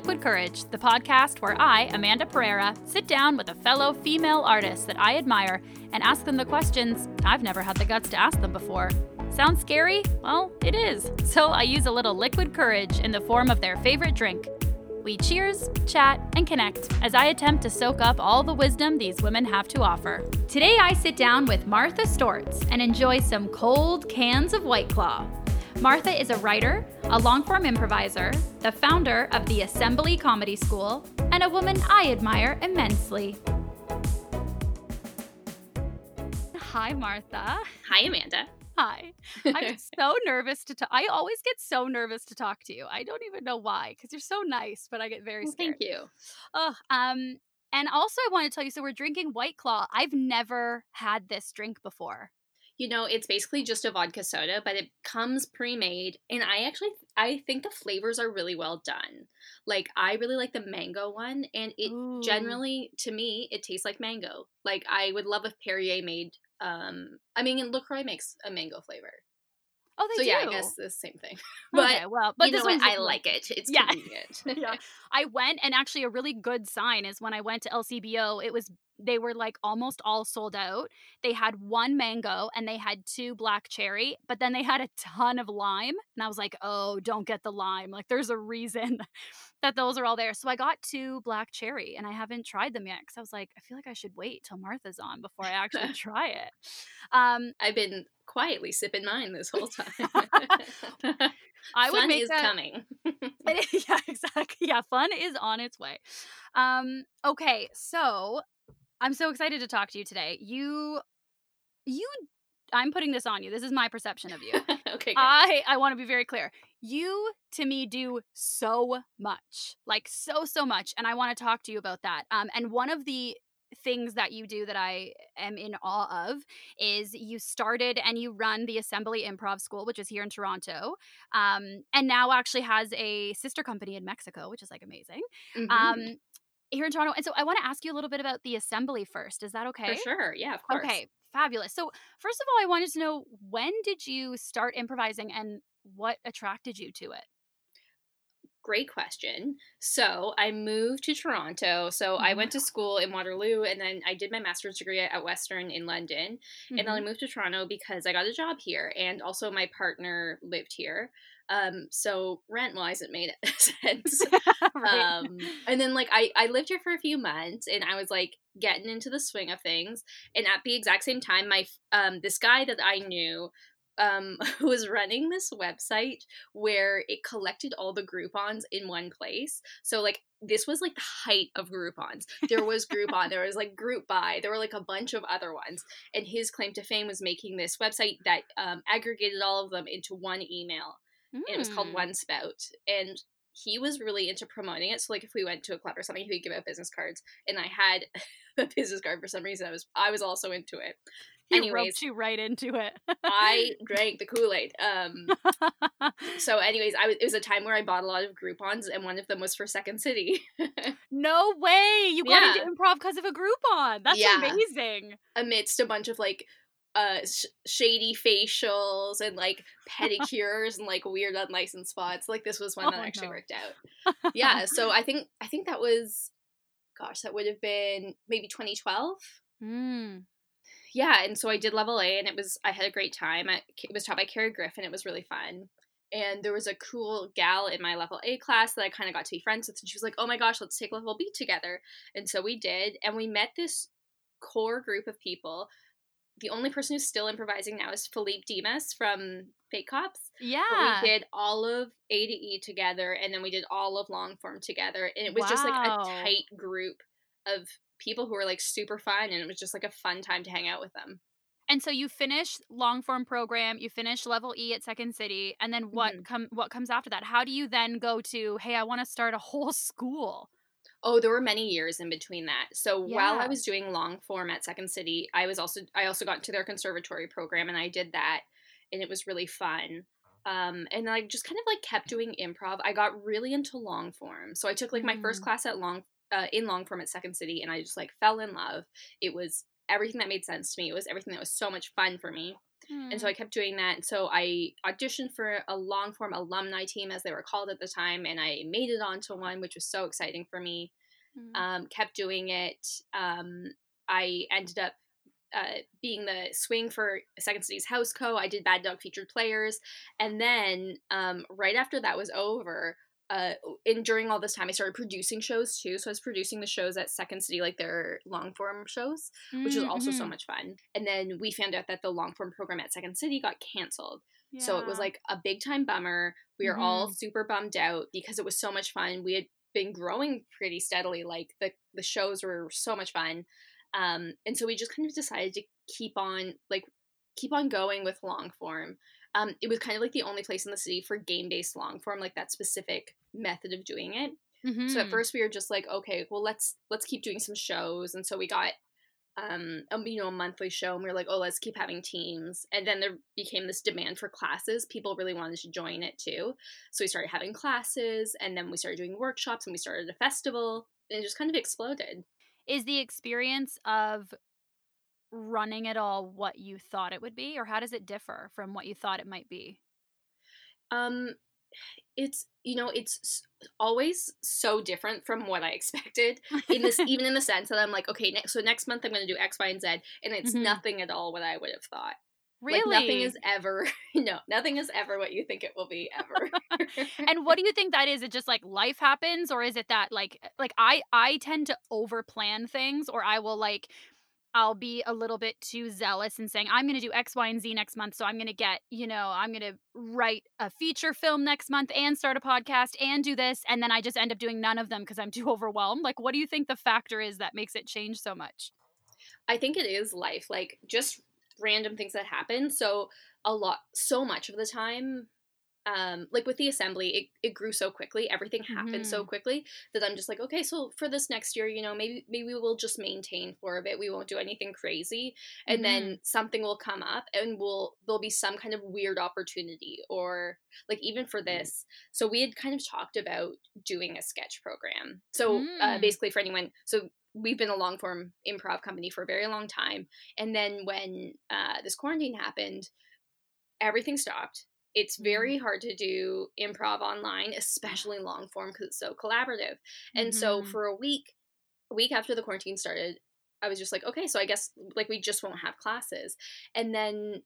Liquid Courage, the podcast where I, Amanda Pereira, sit down with a fellow female artist that I admire and ask them the questions I've never had the guts to ask them before. Sounds scary? Well, it is. So I use a little liquid courage in the form of their favorite drink. We cheers, chat, and connect as I attempt to soak up all the wisdom these women have to offer. Today I sit down with Martha Stortz and enjoy some cold cans of White Claw. Martha is a writer, a long form improviser, the founder of the Assembly Comedy School, and a woman I admire immensely. Hi, Martha. Hi, Amanda. Hi. I'm so nervous to talk. I always get so nervous to talk to you. I don't even know why, because you're so nice, but I get very well, scared. Thank you. Oh, um, and also I want to tell you, so we're drinking White Claw. I've never had this drink before. You know, it's basically just a vodka soda, but it comes pre-made, and I actually I think the flavors are really well done. Like I really like the mango one, and it Ooh. generally to me it tastes like mango. Like I would love if Perrier made. Um, I mean, and Lacroix makes a mango flavor. Oh, they so do. yeah, I guess the same thing. But okay, well, but this one's I like it. It's Yeah. convenient. yeah. I went and actually a really good sign is when I went to LCBO, it was they were like almost all sold out. They had one mango and they had two black cherry, but then they had a ton of lime. And I was like, oh, don't get the lime. Like there's a reason that those are all there. So I got two black cherry and I haven't tried them yet because I was like, I feel like I should wait till Martha's on before I actually try it. Um, I've been quietly sipping mine this whole time. I would Fun make is that- coming. Yeah, exactly. Yeah, fun is on its way. Um, okay, so I'm so excited to talk to you today. You, you, I'm putting this on you. This is my perception of you. okay. Good. I, I want to be very clear. You, to me, do so much, like so, so much, and I want to talk to you about that. Um, and one of the things that you do that I am in awe of is you started and you run the Assembly Improv School, which is here in Toronto, um, and now actually has a sister company in Mexico, which is like amazing. Mhm. Um, here in Toronto, and so I want to ask you a little bit about the Assembly first. Is that okay? For sure. Yeah, of course. Okay, fabulous. So, first of all, I wanted to know when did you start improvising and what attracted you to it? Great question. So I moved to Toronto. So I Mhm. went to school in Waterloo and then I did my master's degree at Western in London. And then I Mhm. moved to Toronto because I got a job here and also my partner lived here. Um, so rent wise, it made sense. Right. um, and then like I, I lived here for a few months and I was like getting into the swing of things. And at the exact same time, my um, this guy that I knew um, was running this website where it collected all the Groupons in one place. So like this was like the height of Groupons. There was Groupon, there was like Group Buy, there were like a bunch of other ones. And his claim to fame was making this website that um, aggregated all of them into one email and it was called Mm. One Spout. And he was really into promoting it. So like if we went to a club or something, he would give out business cards. And I had a business card for some reason. I was I was also into it. He anyways. roped you right into it. I drank the Kool Aid. Um, so, anyways, I was, it was a time where I bought a lot of Groupons, and one of them was for Second City. no way! You got Yeah. into improv because of a Groupon. That's Yeah. amazing. Amidst a bunch of like uh sh- shady facials and like pedicures and like weird unlicensed spots like this was one Oh, that actually no. worked out yeah so i think i think that was gosh that would have been maybe 2012 Mm. Yeah, and so I did level A, and it was I had a great time. I, it was taught by Carrie Griffin. It was really fun, and there was a cool gal in my level A class that I kind of got to be friends with, and she was like, "Oh my gosh, let's take level B together." And so we did, and we met this core group of people. The only person who's still improvising now is Philippe Demas from Fake Cops. But Yeah. we did all of A to E together, and then we did all of long form together, and it was just like a tight group of people who were like super fun, and it was just like a fun time to hang out with them. And so you finish long form program, you finish level E at Second City, and then what Mhm. come what comes after that? How do you then go to, hey, I want to start a whole school? Oh, there were many years in between that. So while I was doing long form at Second City, I was also I also got into their conservatory program, and I did that, and it was really fun. Um, and I just kind of like kept doing improv. I got really into long form, so I took like my first Mm. class at long uh, in long form at Second City, and I just like fell in love. It was everything that made sense to me. It was everything that was so much fun for me. And so I kept doing that. And so I auditioned for a long form alumni team, as they were called at the time, and I made it onto one, which was so exciting for me. Mm. Um, kept doing it. Um, I ended up uh, being the swing for Second City's House Co. I did Bad Dog featured players, and then um, right after that was over, uh, and during all this time, I started producing shows too. So I was producing the shows at Second City, like their long form shows, which was also so Mhm. much fun. And then we found out that the long form program at Second City got canceled. So it was like a big time bummer. We were all super bummed out because it was so much fun. We had been growing pretty steadily. Like the the shows were so much fun. Um, and so we just kind of decided to keep on like keep on going with long form. Um, it was kind of like the only place in the city for game based long form, like that specific method of doing it. So at Mhm. first we were just like, okay, well let's let's keep doing some shows, and so we got um a, you know a monthly show, and we were like, oh let's keep having teams, and then there became this demand for classes. People really wanted to join it too, so we started having classes, and then we started doing workshops, and we started a festival, and it just kind of exploded. is the experience of running it all what you thought it would be or how does it differ from what you thought it might be Um, it's you know it's always so different from what I expected. In this, even in the sense that I'm like, okay, next, so next month I'm going to do X, Y, and Z, and it's Mhm. nothing at all what I would have thought. really Like nothing is ever no, nothing is ever what you think it will be ever. and what do you think that is it just like life happens or is it that like like i i tend to over plan things or i will like i'll be a little bit too zealous in saying i'm going to do x y and z next month so i'm going to get you know i'm going to write a feature film next month and start a podcast and do this and then i just end up doing none of them because i'm too overwhelmed like what do you think the factor is that makes it change so much I think it is life, like just random things that happen. So a lot, so much of the time, um, like with the assembly, it, it grew so quickly. Everything happened so quickly that I'm just like, okay, so for this next year, you know, maybe maybe we'll just maintain for a bit. We won't do anything crazy, and then something will come up, and we'll there'll be some kind of weird opportunity, or like even for this. So we had kind of talked about doing a sketch program. So uh, Mm. basically, for anyone, so we've been a long form improv company for a very long time and then when uh, this quarantine happened everything stopped it's very hard to do improv online especially long form because it's so collaborative and so Mhm. for a week a week after the quarantine started i was just like okay so i guess like we just won't have classes and then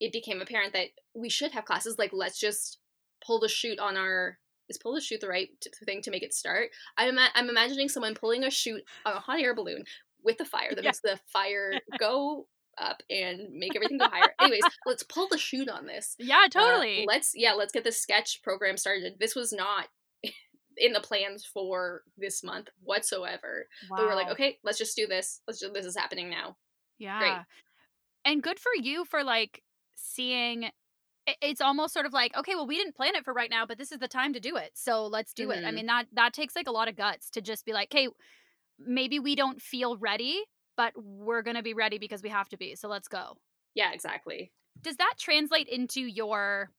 it became apparent that we should have classes like let's just pull the chute on our is pull the chute the right thing to make it start i'm, I'm imagining someone pulling a chute on a hot air balloon with the fire that Yeah. makes the fire go up and make everything go higher anyways let's pull the chute on this yeah uh, totally let's yeah, let's get the sketch program started. This was not in the plans for this month whatsoever. But we were like, okay, let's just do this. Let's just this is happening now. Yeah. Great. And good for you for like seeing it's almost sort of like okay well we didn't plan it for right now but this is the time to do it so let's do it i Mhm. mean that that takes like a lot of guts to just be like hey maybe we don't feel ready but we're going to be ready because we have to be so let's go Yeah, exactly. does that translate into your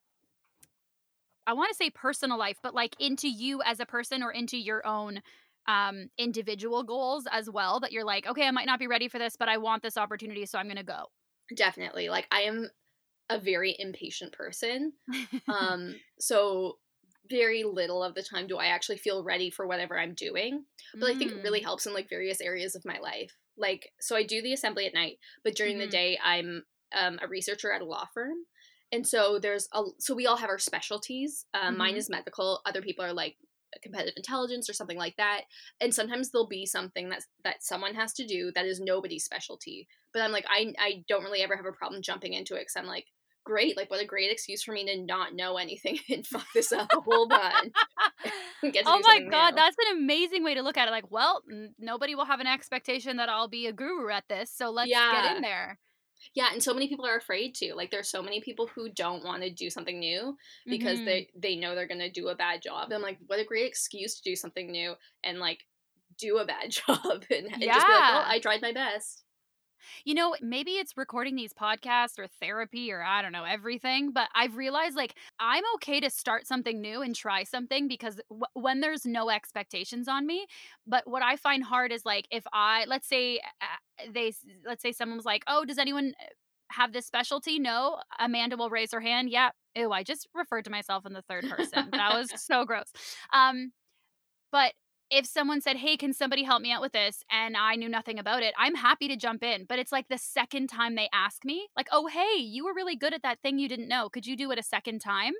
i want to say personal life but like into you as a person or into your own um individual goals as well that you're like okay i might not be ready for this but i want this opportunity so i'm going to go Definitely. Like I am a very impatient person. Um so very little of the time do I actually feel ready for whatever I'm doing. But I think it Mm. really helps in like various areas of my life. Like so I do the assembly at night, but during the Mhm. day I'm um, a researcher at a law firm. And so there's a so we all have our specialties. Um, Mine Mhm. is medical. Other people are like competitive intelligence or something like that. And sometimes there'll be something that that someone has to do that is nobody's specialty. But I'm like I I don't really ever have a problem jumping into it because I'm like great like what a great excuse for me to not know anything and fuck this up a whole bunch. Get to oh my god new. that's an amazing way to look at it like well n- nobody will have an expectation that i'll be a guru at this so let's get in there Yeah, and so many people are afraid to. Like there's so many people who don't want to do something new because Mhm. they they know they're going to do a bad job. And I'm like, what a great excuse to do something new and like do a bad job and, and just be like, well, I tried my best. You know, maybe it's recording these podcasts or therapy or I don't know, everything, but I've realized like I'm okay to start something new and try something because w- when there's no expectations on me. But what I find hard is like if I, let's say, uh, they, let's say someone was like, oh, does anyone have this specialty? No. Amanda will raise her hand. Yeah. Ew, I just referred to myself in the third person. that was so gross. Um, but if someone said, Hey, can somebody help me out with this? And I knew nothing about it, I'm happy to jump in. But it's like the second time they ask me, like, Oh, hey, you were really good at that thing you didn't know. Could you do it a second time?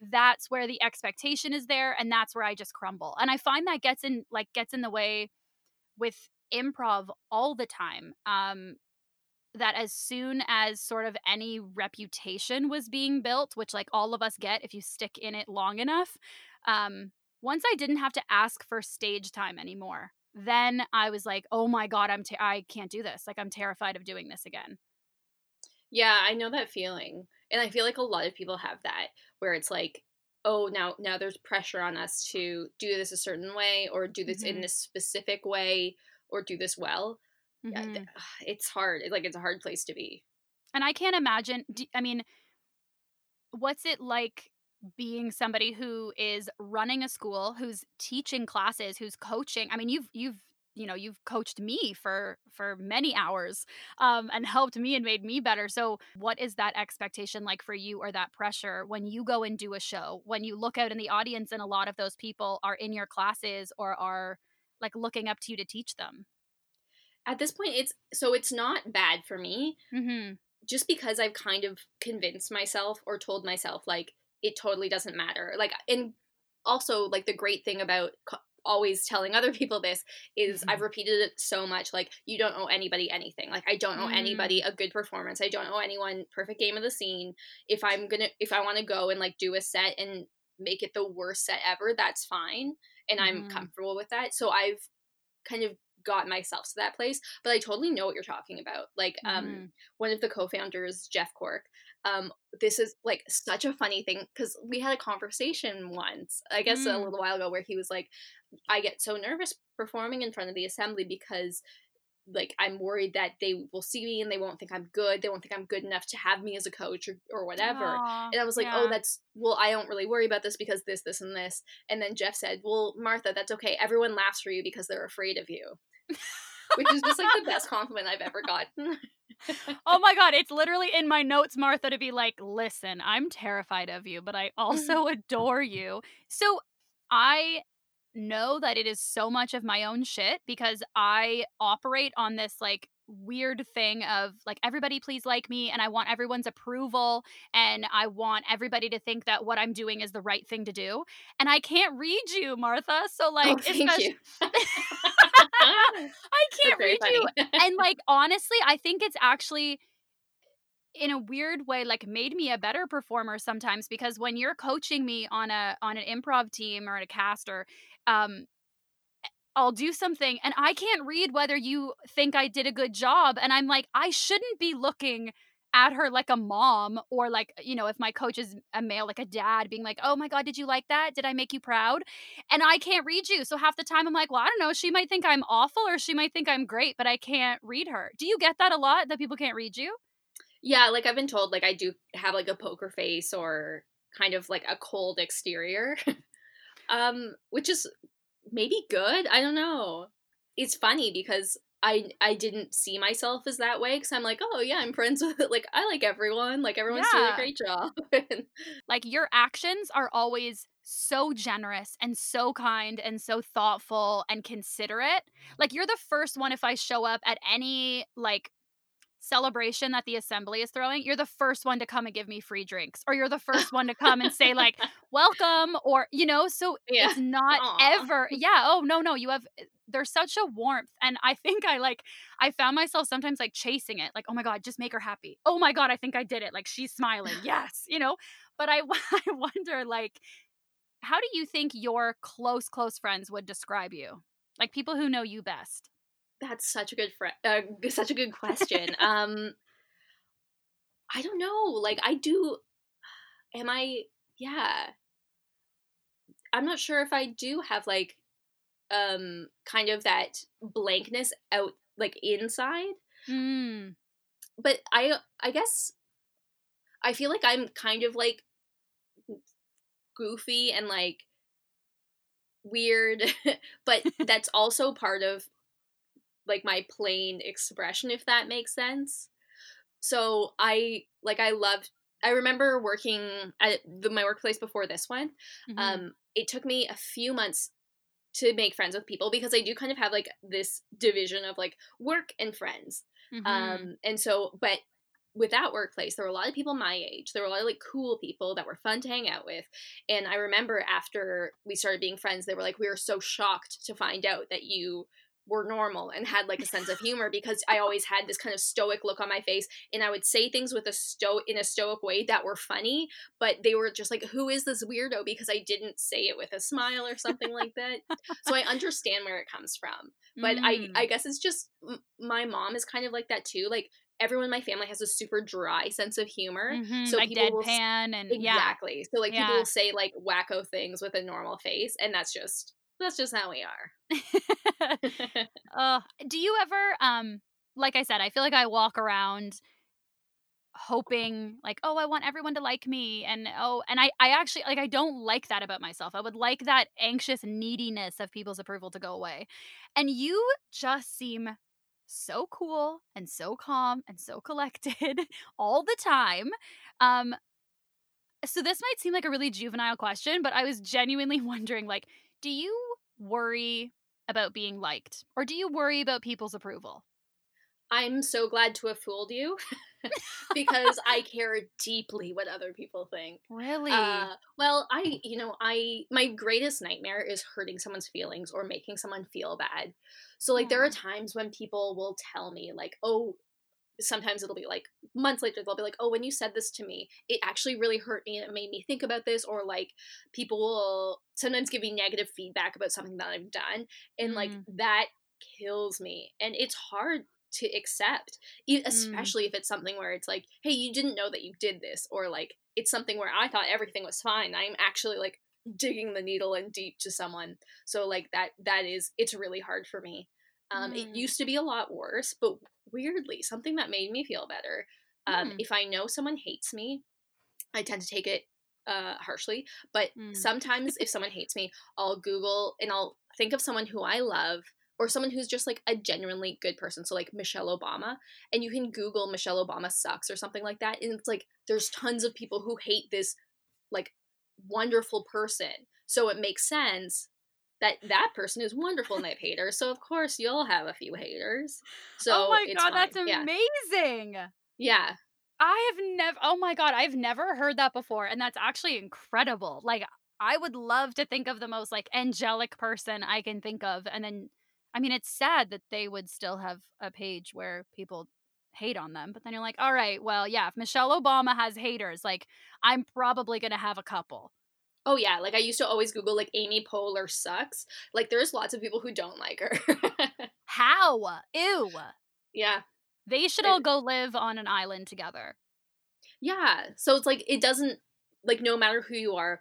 That's where the expectation is there. And that's where I just crumble. And I find that gets in, like, gets in the way with improv all the time. Um, that as soon as sort of any reputation was being built, which like all of us get if you stick in it long enough, um, once I didn't have to ask for stage time anymore, then I was like, oh my god, I'm ter- I can't do this. Like I'm terrified of doing this again. Yeah, I know that feeling, and I feel like a lot of people have that where it's like, oh, now now there's pressure on us to do this a certain way or do this mm-hmm. in this specific way or do this well mm-hmm. yeah, it's hard. Like it's a hard place to be. And I can't imagine. I mean, what's it like being somebody who is running a school, who's teaching classes, who's coaching? I mean, you've you've you know you've coached me for for many hours um, and helped me and made me better so what is that expectation like for you or that pressure when you go and do a show when you look out in the audience and a lot of those people are in your classes or are like looking up to you to teach them at this point it's so it's not bad for me mm-hmm. just because i've kind of convinced myself or told myself like it totally doesn't matter like and also like the great thing about co- always telling other people this is mm-hmm. I've repeated it so much like you don't owe anybody anything. Like I don't owe mm-hmm. anybody a good performance. I don't owe anyone perfect game of the scene. If I'm to if I want to go and like do a set and make it the worst set ever, that's fine and mm-hmm. I'm comfortable with that. So I've kind of got myself to that place but i totally know what you're talking about like um mm-hmm. one of the co-founders jeff cork um this is like such a funny thing because we had a conversation once i guess mm. a little while ago where he was like i get so nervous performing in front of the assembly because like I'm worried that they will see me and they won't think I'm good. They won't think I'm good enough to have me as a coach or, or whatever. Aww, and I was like, oh, yeah. oh, that's well, I don't really worry about this because this, this, and this. And then Jeff said, well, Martha, that's okay. Everyone laughs for you because they're afraid of you which is just like the best compliment I've ever gotten. oh my god, it's literally in my notes, Martha, to be like, listen, I'm terrified of you, but I mm-hmm. also adore you. So I know that it is so much of my own shit because I operate on this like weird thing of like everybody please like me and I want everyone's approval and I want everybody to think that what I'm doing is the right thing to do. And I can't read you, Martha. So like oh, thank you. I can't read funny. you. And like honestly, I think it's actually in a weird way like made me a better performer sometimes because when you're coaching me on a on an improv team or a cast or um I'll do something and I can't read whether you think I did a good job. And I'm like, I shouldn't be looking at her like a mom or like, you know, if my coach is a male, like a dad, being like, oh my God, did you like that? Did I make you proud? And I can't read you. So half the time I'm like, well, I don't know. She might think I'm awful or she might think I'm great, but I can't read her. Do you get that a lot that people can't read you? Yeah, like I've been told, like I do have like a poker face or kind of like a cold exterior. um, which is maybe good. I don't know. It's funny because I I didn't see myself as that way because I'm like, oh yeah, I'm friends with like I like everyone. Like everyone's yeah. doing a great job. like your actions are always so generous and so kind and so thoughtful and considerate. Like you're the first one if I show up at any like celebration that the assembly is throwing, you're the first one to come and give me free drinks, or you're the first one to come and say like "welcome," or you know. So yeah. it's not Aww. ever. Yeah. Oh no, no. You have. Eh, there's such a warmth, and I think I like. I found myself sometimes like chasing it, like, oh my god, just make her happy. Oh my god, I think I did it. Like she's smiling. Yes, you know. But I, I wonder like, how do you think your close close friends would describe you? Like people who know you best. That's such a good fr- uh, such a good question. um, I don't know. Like I do. Am I? Yeah. I'm not sure if I do have like, um, kind of that blankness out like inside. Mm. But I, I guess, I feel like I'm kind of like goofy and like weird, but that's also part of like my plain expression if that makes sense so I like I loved I remember working at the, my workplace before this one. Mm-hmm. Um, it took me a few months to make friends with people because I do kind of have like this division of like work and friends. Mm-hmm. Um, and so, but with that workplace, there were a lot of people my age. There were a lot of like cool people that were fun to hang out with. And I remember after we started being friends, they were like, we were so shocked to find out that you were normal and had like a sense of humor because I always had this kind of stoic look on my face and I would say things with a sto in a stoic way that were funny, but they were just like, who is this weirdo? Because I didn't say it with a smile or something like that. So I understand where it comes from. But mm. I I guess it's just my mom is kind of like that too. Like everyone in my family has a super dry sense of humor. Mm-hmm, so like people deadpan will, and exactly. Yeah. So like yeah. people will say like wacko things with a normal face, and that's just that's just how we are. uh, do you ever um like I said, I feel like I walk around hoping like oh i want everyone to like me and oh and i i actually like i don't like that about myself. I would like that anxious neediness of people's approval to go away. And you just seem so cool and so calm and so collected all the time. Um so this might seem like a really juvenile question but i was genuinely wondering like do you worry about being liked or do you worry about people's approval? I'm so glad to have fooled you because I care deeply what other people think. Really? Uh, well, I, you know, I, my greatest nightmare is hurting someone's feelings or making someone feel bad. So, like, there are times when people will tell me, like, oh, sometimes it'll be like months later they'll be like oh when you said this to me it actually really hurt me and it made me think about this or like people will sometimes give me negative feedback about something that i've done and mm. like that kills me and it's hard to accept mm. especially mm. if it's something where it's like hey you didn't know that you did this or like it's something where i thought everything was fine i'm actually like digging the needle in deep to someone so like that that is it's really hard for me um, mm. It used to be a lot worse, but weirdly, something that made me feel better. Um, mm. If I know someone hates me, I tend to take it uh, harshly. But mm. sometimes, if someone hates me, I'll Google and I'll think of someone who I love or someone who's just like a genuinely good person. So, like Michelle Obama, and you can Google Michelle Obama sucks or something like that. And it's like there's tons of people who hate this like wonderful person. So it makes sense that that person is wonderful and they have haters. So of course you'll have a few haters. Oh so oh my god, fine. that's amazing. Yeah. yeah. I have never. Oh my god, I've never heard that before, and that's actually incredible. Like I would love to think of the most like angelic person I can think of, and then I mean it's sad that they would still have a page where people hate on them. But then you're like, all right, well, yeah, if Michelle Obama has haters, like I'm probably gonna have a couple. Oh yeah, like I used to always Google like Amy Poehler sucks. Like there's lots of people who don't like her. How? Ew. Yeah. They should all go live on an island together. Yeah. So it's like it doesn't like no matter who you are,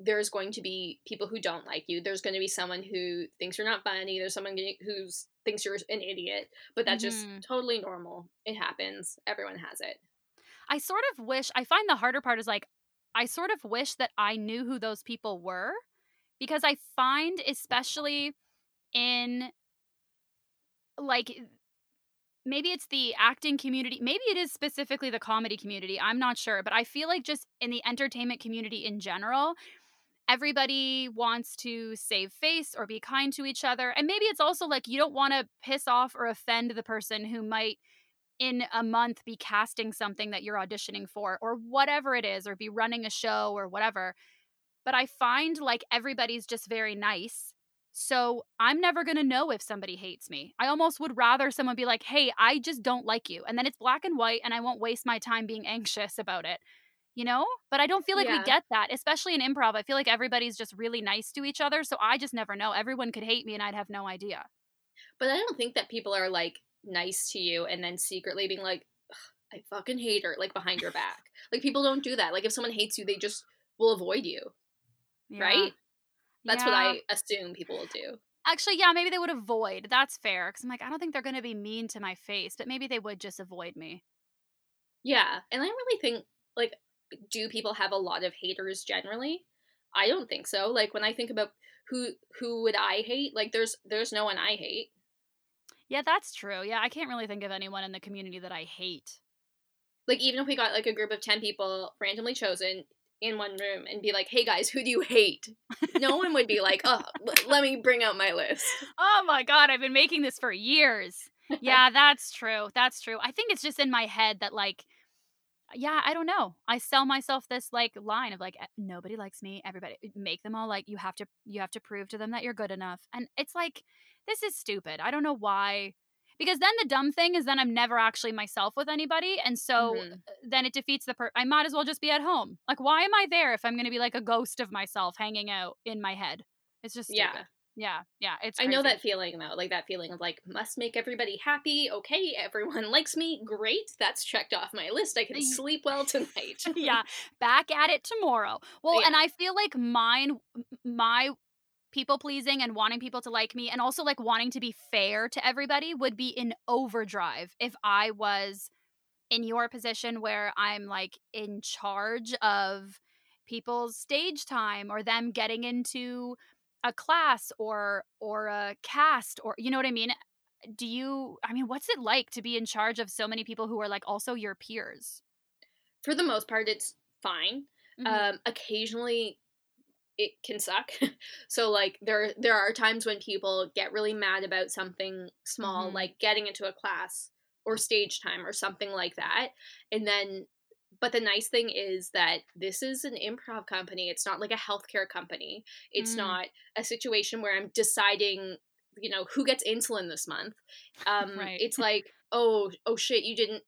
there's going to be people who don't like you. There's going to be someone who thinks you're not funny. There's someone who thinks you're an idiot. But that's mm-hmm. just totally normal. It happens. Everyone has it. I sort of wish I find the harder part is like I sort of wish that I knew who those people were because I find, especially in like maybe it's the acting community, maybe it is specifically the comedy community, I'm not sure, but I feel like just in the entertainment community in general, everybody wants to save face or be kind to each other. And maybe it's also like you don't want to piss off or offend the person who might in a month be casting something that you're auditioning for or whatever it is or be running a show or whatever but i find like everybody's just very nice so i'm never going to know if somebody hates me. I almost would rather someone be like hey i just don't like you and then it's black and white and i won't waste my time being anxious about it you know? But i don't feel like yeah. we get that especially in improv i feel like everybody's just really nice to each other so i just never know. Everyone could hate me and i'd have no idea. But i don't think that people are like nice to you and then secretly being like, I fucking hate her, like behind your back. like people don't do that. Like if someone hates you, they just will avoid you. Yeah. Right? That's yeah. what I assume people will do. Actually, yeah, maybe they would avoid. That's fair. Because I'm like, I don't think they're going to be mean to my face, but maybe they would just avoid me. Yeah. And I really think, like, do people have a lot of haters generally? I don't think so. Like when I think about who who would I hate, like there's there's no one I hate. Yeah, that's true. Yeah, I can't really think of anyone in the community that I hate. like even if we got like a group of 10 people randomly chosen in one room and be like, "Hey guys, who do you hate?" No one would be like, "Oh, let me bring out my list." Oh my god, I've been making this for years. Yeah, that's true. That's true. I think it's just in my head that like yeah, I don't know. I sell myself this like line of like "Eh, nobody likes me, everybody make them all like you have to you have to prove to them that you're good enough. And it's like this is stupid. I don't know why because then the dumb thing is then I'm never actually myself with anybody and so Mhm. then it defeats the per I might as well just be at home. Like why am I there if I'm going to be like a ghost of myself hanging out in my head? It's just stupid. Yeah. Yeah, yeah, it's I know that feeling though, like that feeling of like must make everybody happy. Okay, everyone likes me. Great, that's checked off my list. I can sleep well tonight. yeah, back at it tomorrow. Well, and I feel like mine, my people pleasing and wanting people to like me, and also like wanting to be fair to everybody would be in overdrive if I was in your position where I'm like in charge of people's stage time or them getting into a class or or a cast or you know what I mean? Do you I mean what's it like to be in charge of so many people who are like also your peers? For the most part, it's fine. Mhm. Um, occasionally, it can suck. so like there there are times when people get really mad about something small, Mhm. like getting into a class or stage time or something like that, and then. But the nice thing is that this is an improv company. It's not like a healthcare company. It's Mm. not a situation where I'm deciding, you know, who gets insulin this month. Um, Right. It's like, oh, oh shit, you didn't,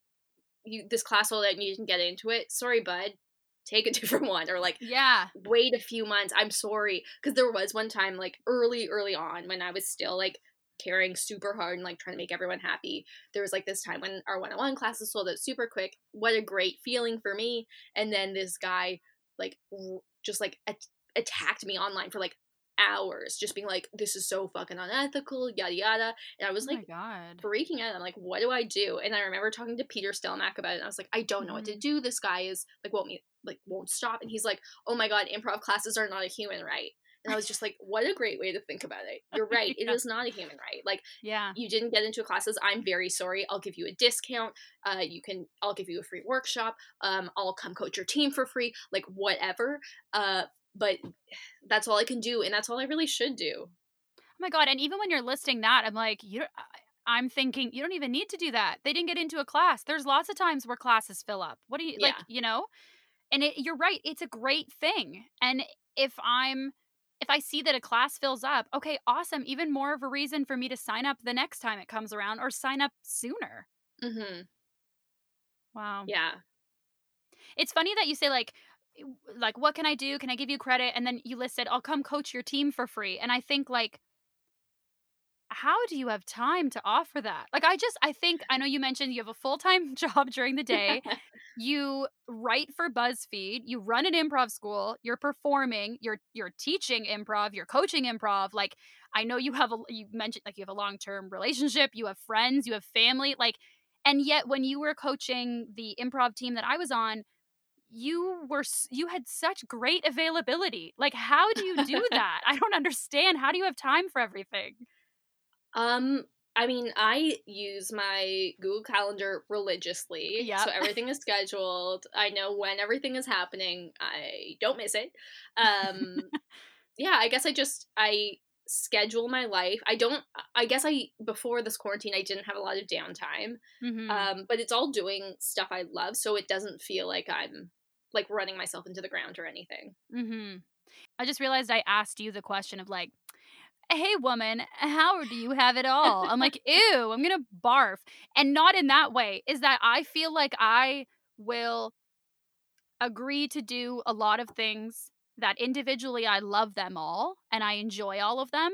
you this class sold out and you didn't get into it. Sorry, bud. Take a different one. Or like, yeah. wait a few months. I'm sorry. Because there was one time, like early, early on, when I was still like caring super hard and like trying to make everyone happy. There was like this time when our one on one classes sold out super quick. What a great feeling for me. And then this guy, like, just like at- attacked me online for like hours, just being like, this is so fucking unethical, yada yada. And I was oh like, my god. freaking out. I'm like, what do I do? And I remember talking to Peter Stelmack about it. And I was like, I don't know what to do. This guy is like, won't me like won't stop. And he's like, oh my god, improv classes are not a human right. And I was just like, what a great way to think about it. You're right. It Yeah. is not a human right. Like Yeah. you didn't get into classes. I'm very sorry. I'll give you a discount. Uh, you can. I'll give you a free workshop. Um, I'll come coach your team for free. Like whatever. Uh, but that's all I can do, and that's all I really should do. Oh my god. And even when you're listing that, I'm like, you. Don't, I'm thinking you don't even need to do that. They didn't get into a class. There's lots of times where classes fill up. What do you like? You know. And it, you're right. It's a great thing. And if I'm if I see that a class fills up, okay, awesome. Even more of a reason for me to sign up the next time it comes around or sign up sooner. hmm Wow. Yeah. It's funny that you say like Eh, like what can I do? Can I give you credit? And then you listed I'll come coach your team for free. And I think like how do you have time to offer that? Like I just I think I know you mentioned you have a full-time job during the day. you write for BuzzFeed, you run an improv school, you're performing, you're you're teaching improv, you're coaching improv. Like I know you have a you mentioned like you have a long-term relationship, you have friends, you have family, like and yet when you were coaching the improv team that I was on, you were you had such great availability. Like how do you do that? I don't understand. How do you have time for everything? Um, I mean, I use my Google Calendar religiously. Yeah. So everything is scheduled. I know when everything is happening. I don't miss it. Um, yeah, I guess I just I schedule my life. I don't I guess I before this quarantine I didn't have a lot of downtime. Mhm. Um, but it's all doing stuff I love, so it doesn't feel like I'm like running myself into the ground or anything. Mm-hmm. I just realized I asked you the question of like, hey, woman, how do you have it all? I'm like, ew, I'm going to barf. And not in that way, is that I feel like I will agree to do a lot of things that individually I love them all and I enjoy all of them.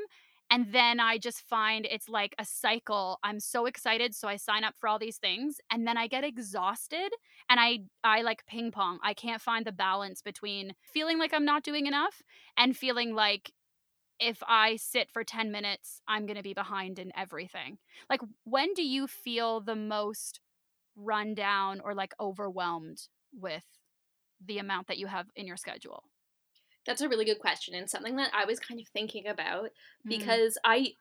And then I just find it's like a cycle. I'm so excited, so I sign up for all these things, and then I get exhausted, and I I like ping pong. I can't find the balance between feeling like I'm not doing enough and feeling like if I sit for 10 minutes, I'm going to be behind in everything. Like when do you feel the most run down or like overwhelmed with the amount that you have in your schedule? That's a really good question and something that I was kind of thinking about Mm. because I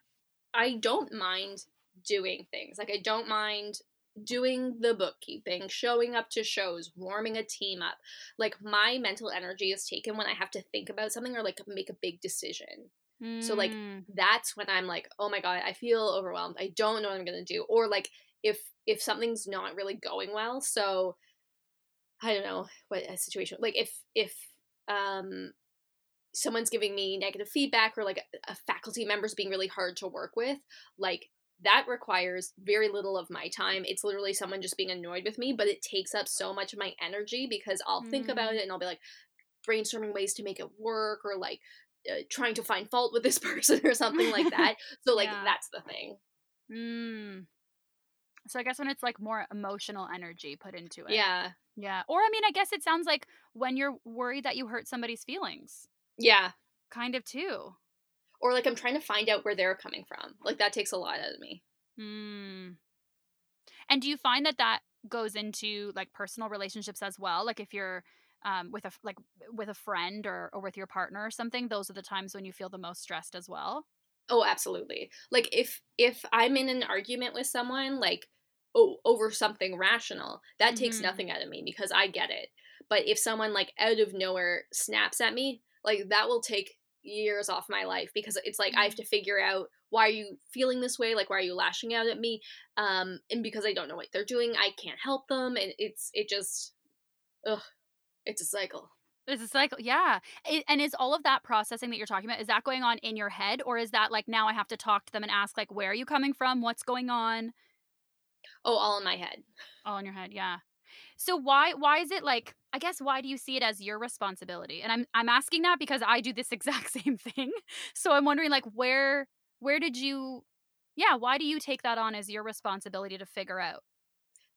I don't mind doing things. Like I don't mind doing the bookkeeping, showing up to shows, warming a team up. Like my mental energy is taken when I have to think about something or like make a big decision. Mm. So like hmm. that's when I'm like, "Oh my god, I feel overwhelmed. I don't know what I'm going to do." Or like if if something's not really going well. So I don't know what a situation like if if um someone's giving me negative feedback or like a, a faculty member's being really hard to work with, like that requires very little of my time. It's literally someone just being annoyed with me, but it takes up so much of my energy because I'll mm. think about mm. it and I'll be like brainstorming ways to make it work or like uh, trying to find fault with this person or something like that. so like yeah. that's the thing. Mm. So I guess when it's like more emotional energy put into it. Yeah. Yeah. Or I mean, I guess it sounds like when you're worried that you hurt somebody's feelings. Yeah. Kind of too. Or like I'm trying to find out where they're coming from. Like that takes a lot out of me. Hmm. And do you find that that goes into like personal relationships as well? Like if you're um, with a like with a friend or or with your partner or something, those are the times when you feel the most stressed as well. Oh, absolutely. Like if if I'm in an argument with someone, like oh, over something rational, that mm-hmm. takes nothing out of me because I get it. But if someone like out of nowhere snaps at me, like that will take years off my life because it's like I have mm-hmm. to figure out why are you feeling this way? Like why are you lashing out at me? Um and because I don't know what they're doing I can't help them and it's it just ugh it's a cycle. It's a cycle yeah. It, and is all of that processing that you're talking about is that going on in your head or is that like now I have to talk to them and ask like where are you coming from? What's going on? Oh all in my head. All in your head yeah. So why why is it like I guess why do you see it as your responsibility? And I'm I'm asking that because I do this exact same thing. So I'm wondering like where where did you yeah, why do you take that on as your responsibility to figure out?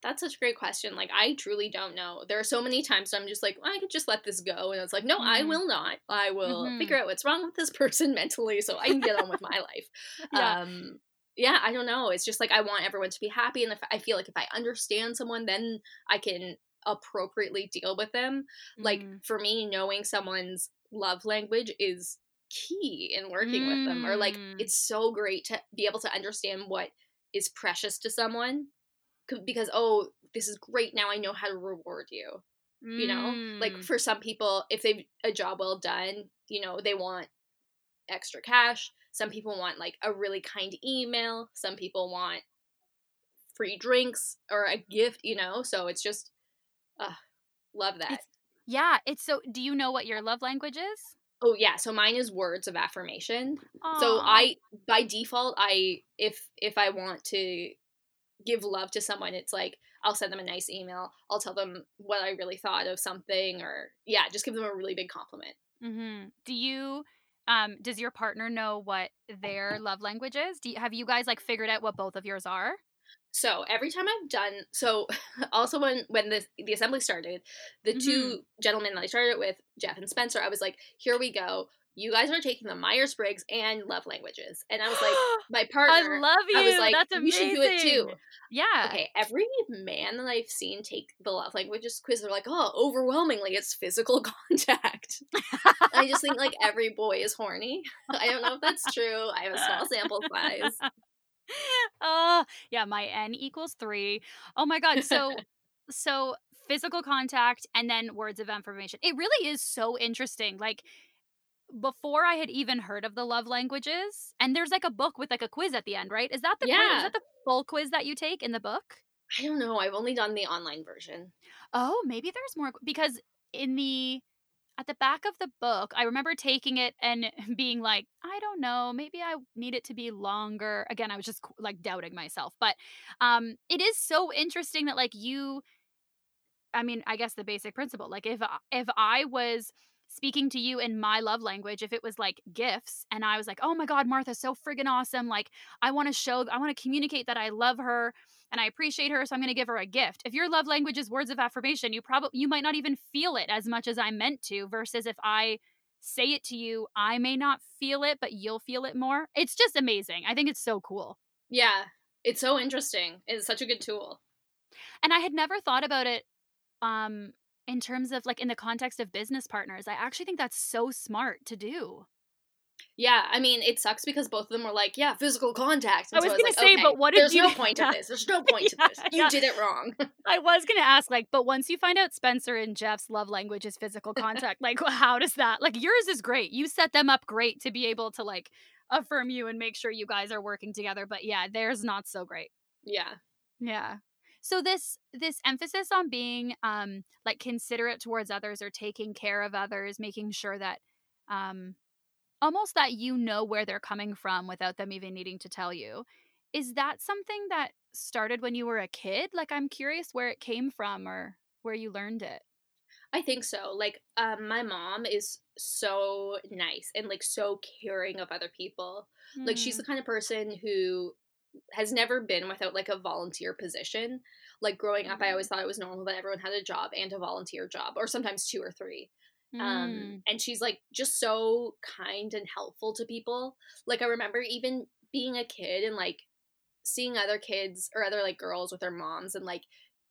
That's such a great question. Like I truly don't know. There are so many times I'm just like, well, I could just let this go, and it's like, no, mm-hmm. I will not. I will mm-hmm. figure out what's wrong with this person mentally, so I can get on with my life. yeah. Um, yeah, I don't know. It's just like I want everyone to be happy, and if I feel like if I understand someone, then I can appropriately deal with them. Mm. Like for me, knowing someone's love language is key in working mm. with them. Or like mm. it's so great to be able to understand what is precious to someone because oh, this is great. Now I know how to reward you. Mm. You know, like mm. for some people, if they've a job well done, you know, they want extra cash some people want like a really kind email. Some people want free drinks or a gift, you know? So it's just, uh, love that. It's, yeah. It's so, do you know what your love language is? Oh yeah, so mine is words of affirmation. Aww. So I by default I if if I want to give love to someone it's like I'll send them a nice email. I'll tell them what I really thought of something or yeah, just give them a really big compliment. hmm Do you um, does your partner know what their love language is? Do you, have you guys like figured out what both of yours are? So every time I've done so, also when when the the assembly started, the mm-hmm. two gentlemen that I started with, Jeff and Spencer, I was like, here we go you guys are taking the Myers Briggs and love languages. And I was like, my partner, I love you. I was like, That's amazing. you should do it too. Yeah. Okay. Every man that I've seen take the love languages quiz, they're like, oh, overwhelmingly, it's physical contact. I just think like every boy is horny. I don't know if that's true. I have a small sample size. Oh, yeah. My N equals three. Oh my God. So, so physical contact and then words of affirmation. It really is so interesting. Like, before I had even heard of the love languages, and there's like a book with like a quiz at the end, right? Is that the yeah. quiz, is that the full quiz that you take in the book? I don't know. I've only done the online version. Oh, maybe there's more because in the at the back of the book, I remember taking it and being like, I don't know, maybe I need it to be longer. Again, I was just like doubting myself, but um it is so interesting that like you I mean, I guess the basic principle, like if if I was speaking to you in my love language if it was like gifts and I was like, "Oh my god, Martha's so friggin' awesome. Like I want to show I want to communicate that I love her and I appreciate her, so I'm going to give her a gift." If your love language is words of affirmation, you probably you might not even feel it as much as I meant to versus if I say it to you, I may not feel it, but you'll feel it more. It's just amazing. I think it's so cool. Yeah. It's so interesting. It's such a good tool. And I had never thought about it um in terms of like in the context of business partners. I actually think that's so smart to do. Yeah, I mean, it sucks because both of them were like, "Yeah, physical contact." And I was so gonna like, say, okay, but what there's you? no point to this. There's no point yeah, to this. You yeah. did it wrong. I was gonna ask, like, but once you find out Spencer and Jeff's love language is physical contact, like, how does that? Like, yours is great. You set them up great to be able to like affirm you and make sure you guys are working together. But yeah, theirs not so great. yeah, Yeah. So this this emphasis on being um like considerate towards others or taking care of others, making sure that um almost that you know where they're coming from without them even needing to tell you. Is that something that started when you were a kid? Like I'm curious where it came from or where you learned it. I think so. Like, um, my mom is so nice and like so caring of other people. Like, she's Mm. the kind of person who has never been without like a volunteer position. Like growing up, I always thought it was normal that everyone had a job and a volunteer job, or sometimes two or three. Mm. um and she's like just so kind and helpful to people like i remember even being a kid and like seeing other kids or other like girls with their moms and like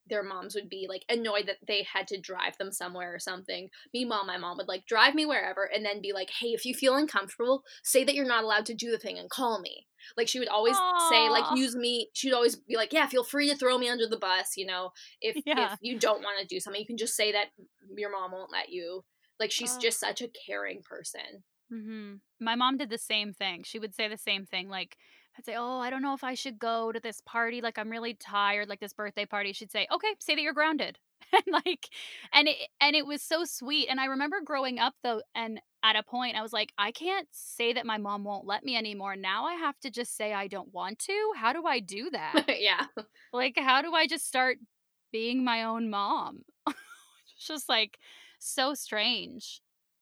their moms would be like annoyed that they had to drive them somewhere or something meanwhile my mom would like drive me wherever and then be like hey if you feel uncomfortable say that you're not allowed to do the thing and call me like she would always say like use me she'd always be like yeah feel free to throw me under the bus you know if Yeah. if you don't want to do something you can just say that your mom won't let you like she's Ugh. just such a caring person. hmm My mom did the same thing. She would say the same thing. Like, I'd say, Oh, I don't know if I should go to this party. Like, I'm really tired, like this birthday party. She'd say, Okay, say that you're grounded. and like, and it, and it was so sweet. And I remember growing up though, and at a point I was like, I can't say that my mom won't let me anymore. Now I have to just say I don't want to. How do I do that? yeah. like, how do I just start being my own mom? it's just like so strange.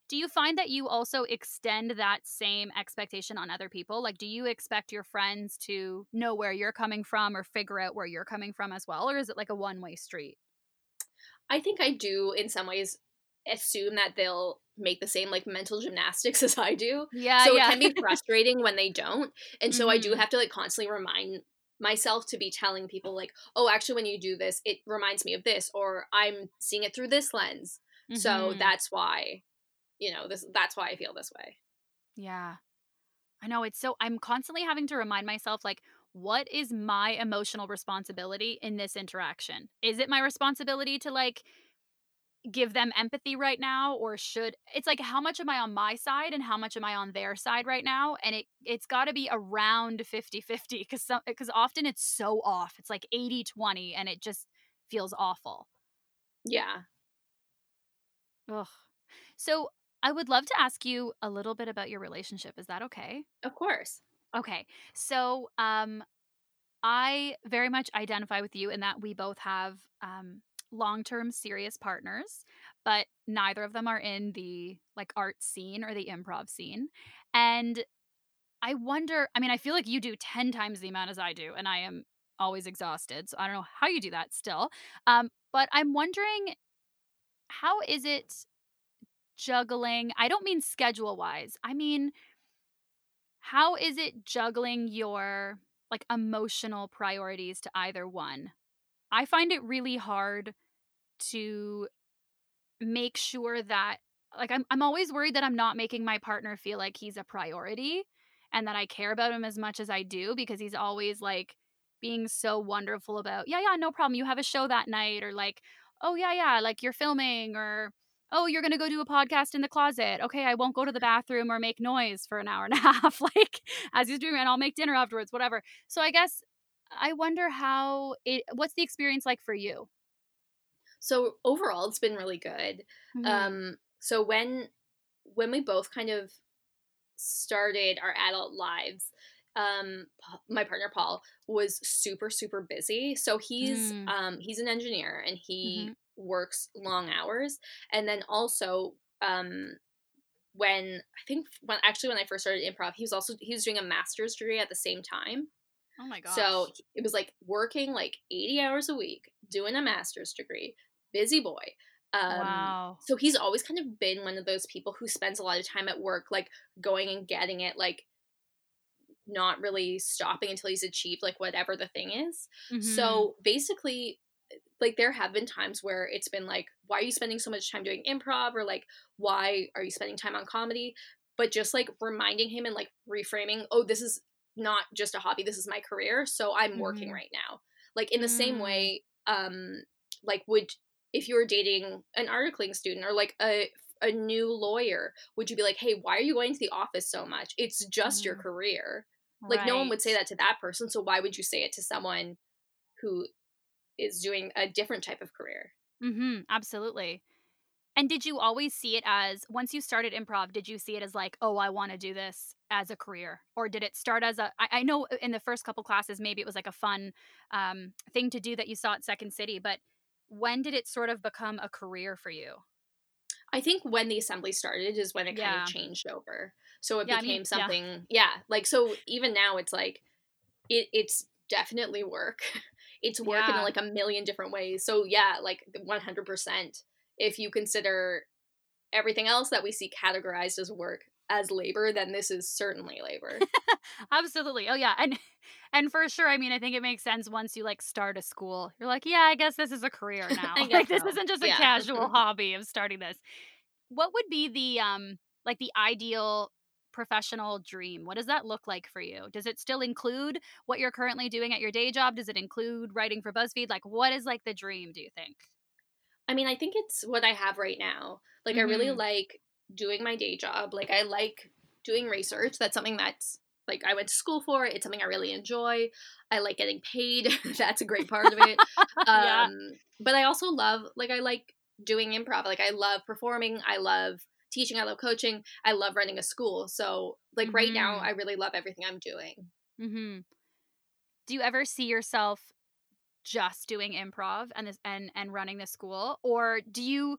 Do you find that you also extend that same expectation on other people? Like, do you expect your friends to know where you're coming from or figure out where you're coming from as well? Or is it like a one way street? I think I do in some ways assume that they'll make the same like mental gymnastics as I do. Yeah. so yeah. it can be frustrating when they don't. And so I do Mhm. have to like constantly remind myself to be telling people like, "Oh, actually when you do this, it reminds me of this or I'm seeing it through this lens." So Mhm. that's why you know, this that's why I feel this way. Yeah. I know it's so I'm constantly having to remind myself like what is my emotional responsibility in this interaction? Is it my responsibility to like give them empathy right now or should it's like how much am I on my side and how much am I on their side right now and it it's got to be around 50-50 cuz cuz often it's so off. It's like 80-20 and it just feels awful. Yeah. Ugh. So I would love to ask you a little bit about your relationship. Is that okay? Of course. Okay. So, um, I very much identify with you in that we both have um, long term serious partners, but neither of them are in the like art scene or the improv scene. And I wonder, I mean, I feel like you do 10 times the amount as I do, and I am always exhausted. So I don't know how you do that still. Um, but I'm wondering, how is it juggling? I don't mean schedule wise, I mean, how is it juggling your like emotional priorities to either one? I find it really hard to make sure that like I'm I'm always worried that I'm not making my partner feel like he's a priority and that I care about him as much as I do because he's always like being so wonderful about, yeah, yeah, no problem. You have a show that night or like, oh yeah, yeah, like you're filming or oh, you're going to go do a podcast in the closet. Okay, I won't go to the bathroom or make noise for an hour and a half like as he's doing and I'll make dinner afterwards, whatever. So I guess I wonder how it what's the experience like for you? So overall it's been really good. Mm-hmm. Um so when when we both kind of started our adult lives, um my partner Paul was super super busy. So he's Mm. um he's an engineer and he Mhm. Works long hours and then also um when I think when actually when I first started improv, he was also he was doing a master's degree at the same time. oh my god! So it was like working like 80 hours a week, doing a master's degree, busy boy. Um, wow. So he's always kind of been one of those people who spends a lot of time at work, like going and getting it, like not really stopping until he's achieved like whatever the thing is. Mhm. So basically, like there have been times where it's been like, why are you spending so much time doing improv? Or like, why are you spending time on comedy? but just like reminding him and like reframing, oh, this is not just a hobby, this is my career, so I'm mm-hmm. working right now. Like in the mm. same way, um, like would if you were dating an articling student or like a a new lawyer, would you be like, hey, why are you going to the office so much? It's just mm. your career. Like right. no one would say that to that person, so why would you say it to someone who is doing a different type of career? Mm-hmm. Absolutely. And did you always see it as once you started improv, did you see it as like, oh, I want to do this as a career? Or did it start as a I, I know in the first couple classes maybe it was like a fun um, thing to do that you saw at Second City, but when did it sort of become a career for you? I think when the assembly started is when it yeah. kind of changed over. So it yeah, became I mean, something yeah. yeah. Like so even now it's like it it's definitely work. It's work in like a million different ways. So yeah, like 100% if you consider everything else that we see categorized as work as labor, then this is certainly labor. Absolutely. Oh yeah. And and for sure, I mean, I think it makes sense once you like start a school. You're like, yeah, I guess this is a career now. like this isn't just a yeah. casual hobby of starting this. What would be the um like the ideal professional dream? What does that look like for you? Does it still include what you're currently doing at your day job? Does it include writing for BuzzFeed? Like what is like the dream, do you think? I mean, I think it's what I have right now. Like, mm-hmm. I really mm-hmm. like doing my day job. Like, I like doing research. That's something that's like I went to school for. It's something I really enjoy. I like getting paid. that's a great part of it. yeah. Um, but I also love, like, I like doing improv. Like, I love performing. I love teaching. I love coaching. I love running a school. So, like, mm-hmm. right now, I mm-hmm. really love everything I'm doing. Mm-hmm. Do you ever see yourself just doing improv and this and and running the school or do you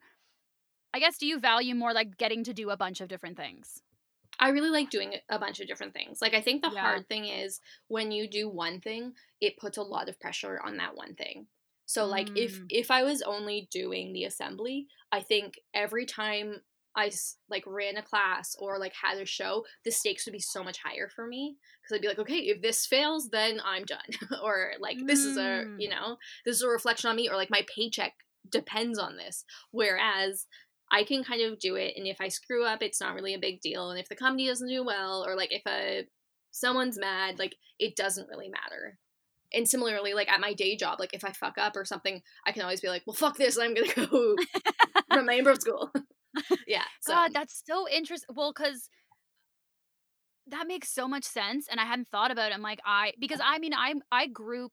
I guess do you value more like getting to do a bunch of different things? I really like doing a bunch of different things. Like I think the yeah. hard thing is when you do one thing, it puts a lot of pressure on that one thing. So like mm. if if I was only doing the assembly, I think every time I like ran a class or like had a show, the stakes would be so much higher for me because I'd be like, okay, if this fails, then I'm done, or like this is a mm. you know this is a reflection on me, or like my paycheck depends on this. Whereas I can kind of do it, and if I screw up, it's not really a big deal. And if the company doesn't do well, or like if a someone's mad, like it doesn't really matter. And similarly, like at my day job, like if I fuck up or something, I can always be like, well, fuck this, I'm gonna go from my improv school. God, that's so interesting. Well, because that makes so much sense, and I hadn't thought about it. I'm like, I because I mean, I'm I group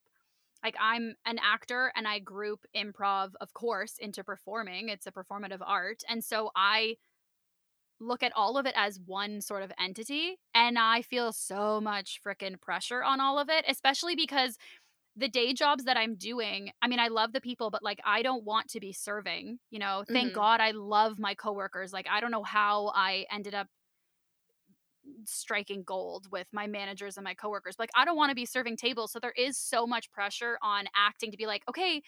like I'm an actor and I group improv, of course, into performing. It's a performative art, and so I look at all of it as one sort of entity and i feel so much freaking pressure on all of it especially because the day jobs that I'm doing, I mean, I love the people, but like, I don't want to be serving, you know, thank mm-hmm. God I love my coworkers. Like, I don't know how I ended up striking gold with my managers and my coworkers. Like, I don't want to be serving tables. So there is so much pressure on acting to be like, okay,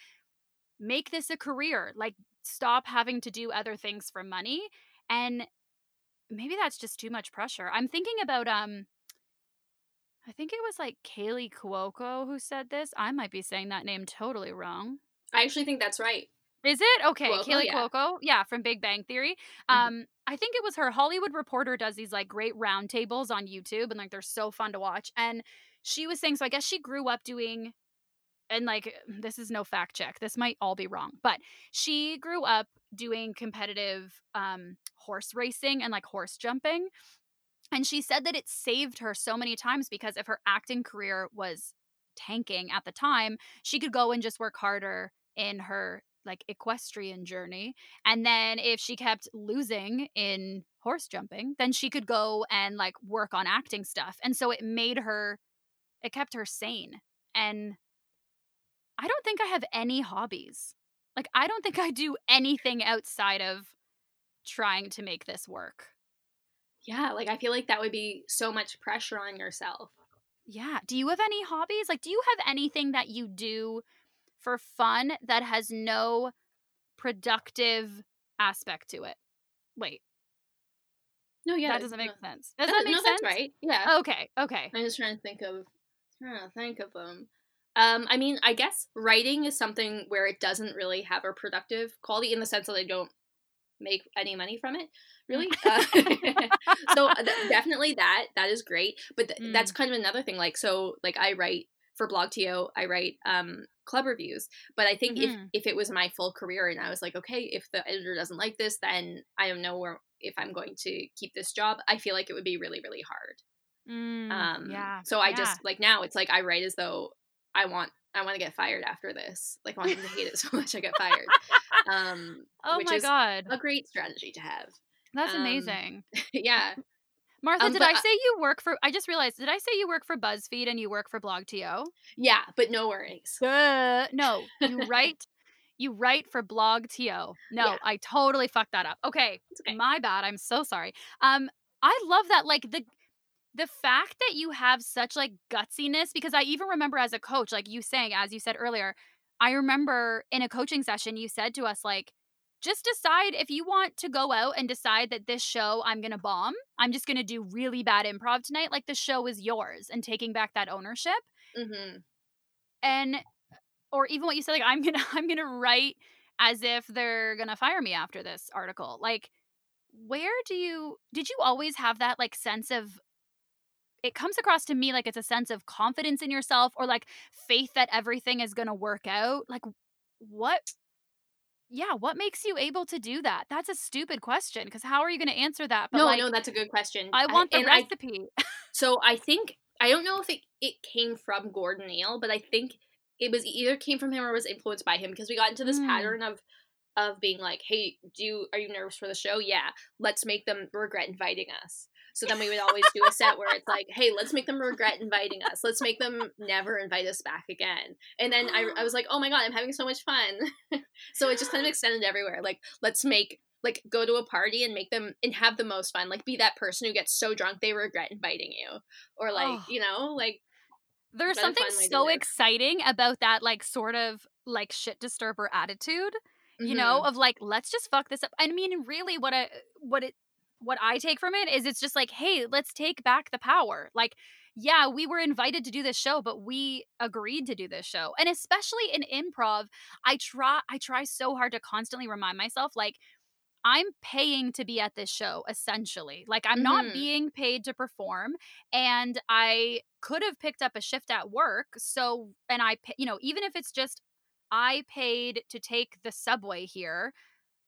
make this a career. Like, stop having to do other things for money. And maybe that's just too much pressure. I'm thinking about, um, I think it was like Kaley Cuoco who said this. I might be saying that name totally wrong. I actually think that's right. Is it? Okay, Cuoco, Kaley yeah. Cuoco. Yeah, from Big Bang Theory. Mm-hmm. Um, I think it was her. Hollywood Reporter does these like great roundtables on YouTube and like they're so fun to watch. And she was saying, so I guess she grew up doing and like this is no fact check. This might all be wrong, but she grew up doing competitive um horse racing and like horse jumping and she said that it saved her so many times because if her acting career was tanking at the time, she could go and just work harder in her like equestrian journey. And then if she kept losing in horse jumping, then she could go and like work on acting stuff. And so it made her, it kept her sane. And I don't think I have any hobbies. Like, I don't think I do anything outside of trying to make this work. Yeah, like I feel like that would be so much pressure on yourself. Yeah. Do you have any hobbies? Like, do you have anything that you do for fun that has no productive aspect to it? Wait. No, yeah. That doesn't make no. sense. Does that, that make no, sense? That's right. Yeah. Okay. Okay. I'm just trying to think of trying to think of them. Um, I mean, I guess writing is something where it doesn't really have a productive quality in the sense that I don't make any money from it really uh, so th- definitely that that is great but th- mm. that's kind of another thing like so like i write for blogto i write um club reviews but i think mm-hmm. if if it was my full career and i was like okay if the editor doesn't like this then i don't know where if i'm going to keep this job i feel like it would be really really hard mm, um yeah so i yeah. just like now it's like i write as though i want I want to get fired after this. Like, I want them to hate it so much I get fired. Um, oh my god, a great strategy to have. That's um, amazing. yeah. Martha, um, did I say you work for? I just realized. Did I say you work for BuzzFeed and you work for BlogTO? Yeah, but no worries. Uh, no, you write. you write for BlogTO. No, yeah. I totally fucked that up. Okay, okay, my bad. I'm so sorry. Um, I love that. Like the the fact that you have such like gutsiness because I even remember as a coach, like you saying, as you said earlier, I remember in a coaching session you said to us like just decide if you want to go out and decide that this show I'm going to bomb. I'm just going to do really bad improv tonight. Like the show is yours and taking back that ownership. Mm-hmm. And, or even what you said, like, I'm going to, I'm going to write as if they're going to fire me after this article. Like, where do you, did you always have that like sense of, it comes across to me like it's a sense of confidence in yourself or like faith that everything is going to work out. Like, what yeah, what makes you able to do that? That's a stupid question because how are you going to answer that? But no, like, no, that's a good question. I want I, the recipe. I, so I think I don't know if it, it came from Gordon Neal, but I think it was either came from him or was influenced by him because we got into this mm. pattern of of being like, "Hey, do you, are you nervous for the show? Yeah, let's make them regret inviting us." So then we would always do a set where it's like, hey, let's make them regret inviting us. Let's make them never invite us back again. And then I, I was like, oh my God, I'm having so much fun. so it just kind of extended everywhere. Like, let's make like go to a party and make them and have the most fun like be that person who gets so drunk they regret inviting you or like oh. you know like there's something so exciting about that like sort of like shit disturber attitude you mm-hmm. know of like let's just fuck this up i mean really what i what it what I take from it is it's just like, hey, let's take back the power. Like, yeah, we were invited to do this show, but we agreed to do this show. And especially in improv, I try I try so hard to constantly remind myself like I'm paying to be at this show essentially. Like I'm mm-hmm. not being paid to perform and I could have picked up a shift at work. So and I you know, even if it's just I paid to take the subway here,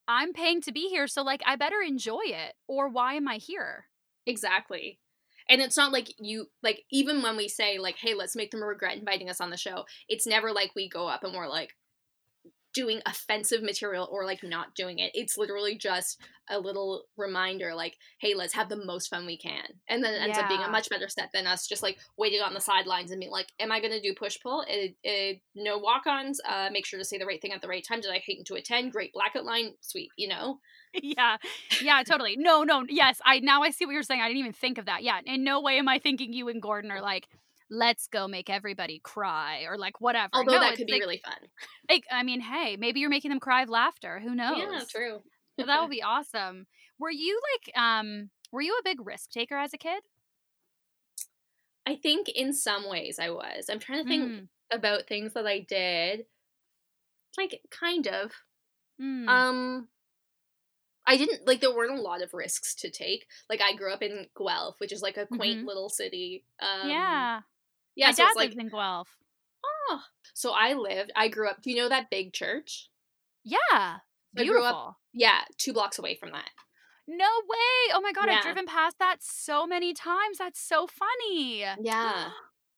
I'm paying to be here, so like I better enjoy it. Or why am I here? Exactly. And it's not like you like even when we say like, hey, let's make them regret inviting us on the show, it's never like we go up and we're like, doing offensive material or like not doing it. It's literally just a little reminder like, hey, let's have the most fun we can. And then it ends yeah. up being a much better set than us just like waiting on the sidelines and being like, am I going to do push pull? It, it, no walk ons. Uh, make sure to say the right thing at the right time. Did I hate to attend? Great blackout line. Sweet, you know? yeah yeah totally no no yes i now i see what you're saying i didn't even think of that yeah in no way am i thinking you and gordon are like let's go make everybody cry or like whatever. Although no, that could be like, really fun. Like, I mean, hey, maybe you're making them cry of laughter. Who knows? Yeah, true. well, that would be awesome. Were you like, um, were you a big risk taker as a kid? I think in some ways I was. I'm trying to think mm. about things that I did. Like, kind of. Mm. Um, I didn't like there weren't a lot of risks to take. Like I grew up in Guelph, which is like a quaint mm-hmm. little city. Um, yeah, yeah, My so dad like, lives in Guelph. Oh, so I lived. I grew up. Do you know that big church? Yeah, beautiful. Up, yeah, two blocks away from that. No way! Oh my god, yeah. I've driven past that so many times. That's so funny. Yeah.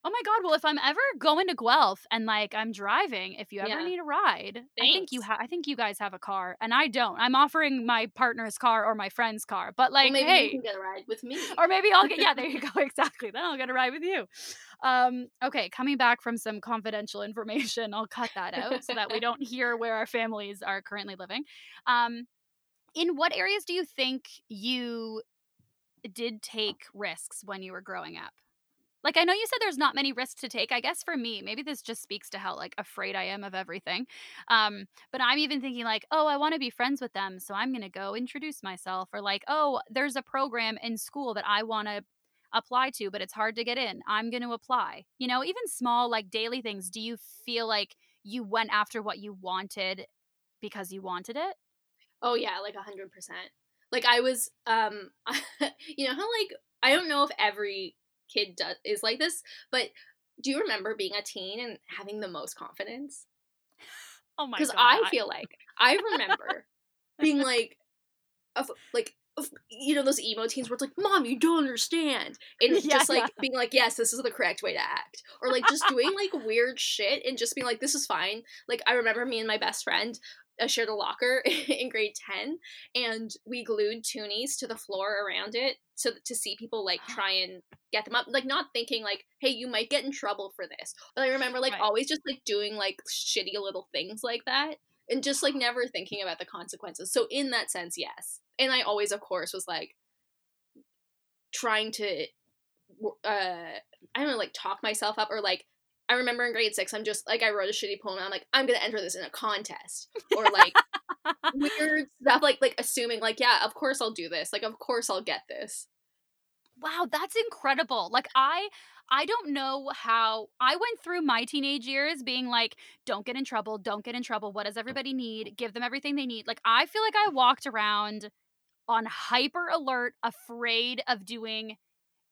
Oh my god! Well, if I'm ever going to Guelph and like I'm driving, if you ever yeah. need a ride, Thanks. I think you have. I think you guys have a car, and I don't. I'm offering my partner's car or my friend's car, but like, well, maybe hey, you can get a ride with me, or maybe I'll get. Yeah, there you go. Exactly. Then I'll get a ride with you. Um, okay, coming back from some confidential information, I'll cut that out so that we don't hear where our families are currently living. Um, in what areas do you think you did take risks when you were growing up? Like I know you said there's not many risks to take. I guess for me, maybe this just speaks to how like afraid I am of everything. Um, but I'm even thinking like, oh, I want to be friends with them, so I'm gonna go introduce myself, or like, oh, there's a program in school that I want to apply to, but it's hard to get in. I'm gonna apply. You know, even small like daily things. Do you feel like you went after what you wanted because you wanted it? Oh yeah, like a hundred percent. Like I was, um, you know how like I don't know if every kid does is like this, but do you remember being a teen and having the most confidence? Oh my god! Because I feel like I remember being like, of, like you know those emo teens where it's like, "Mom, you don't understand," and yeah, just like yeah. being like, "Yes, this is the correct way to act," or like just doing like weird shit and just being like, "This is fine." Like I remember me and my best friend uh, shared a locker in grade 10 and we glued toonies to the floor around it so to see people like try and get them up like not thinking like hey you might get in trouble for this. But i remember like right. always just like doing like shitty little things like that and just like never thinking about the consequences. So in that sense yes. And i always of course was like trying to uh i don't know like talk myself up or like I remember in grade six, I'm just like I wrote a shitty poem. I'm like, I'm gonna enter this in a contest or like weird stuff, like like assuming like, yeah, of course I'll do this. Like, of course I'll get this. Wow, that's incredible. Like I I don't know how I went through my teenage years being like, don't get in trouble, don't get in trouble. What does everybody need? Give them everything they need. Like I feel like I walked around on hyper alert, afraid of doing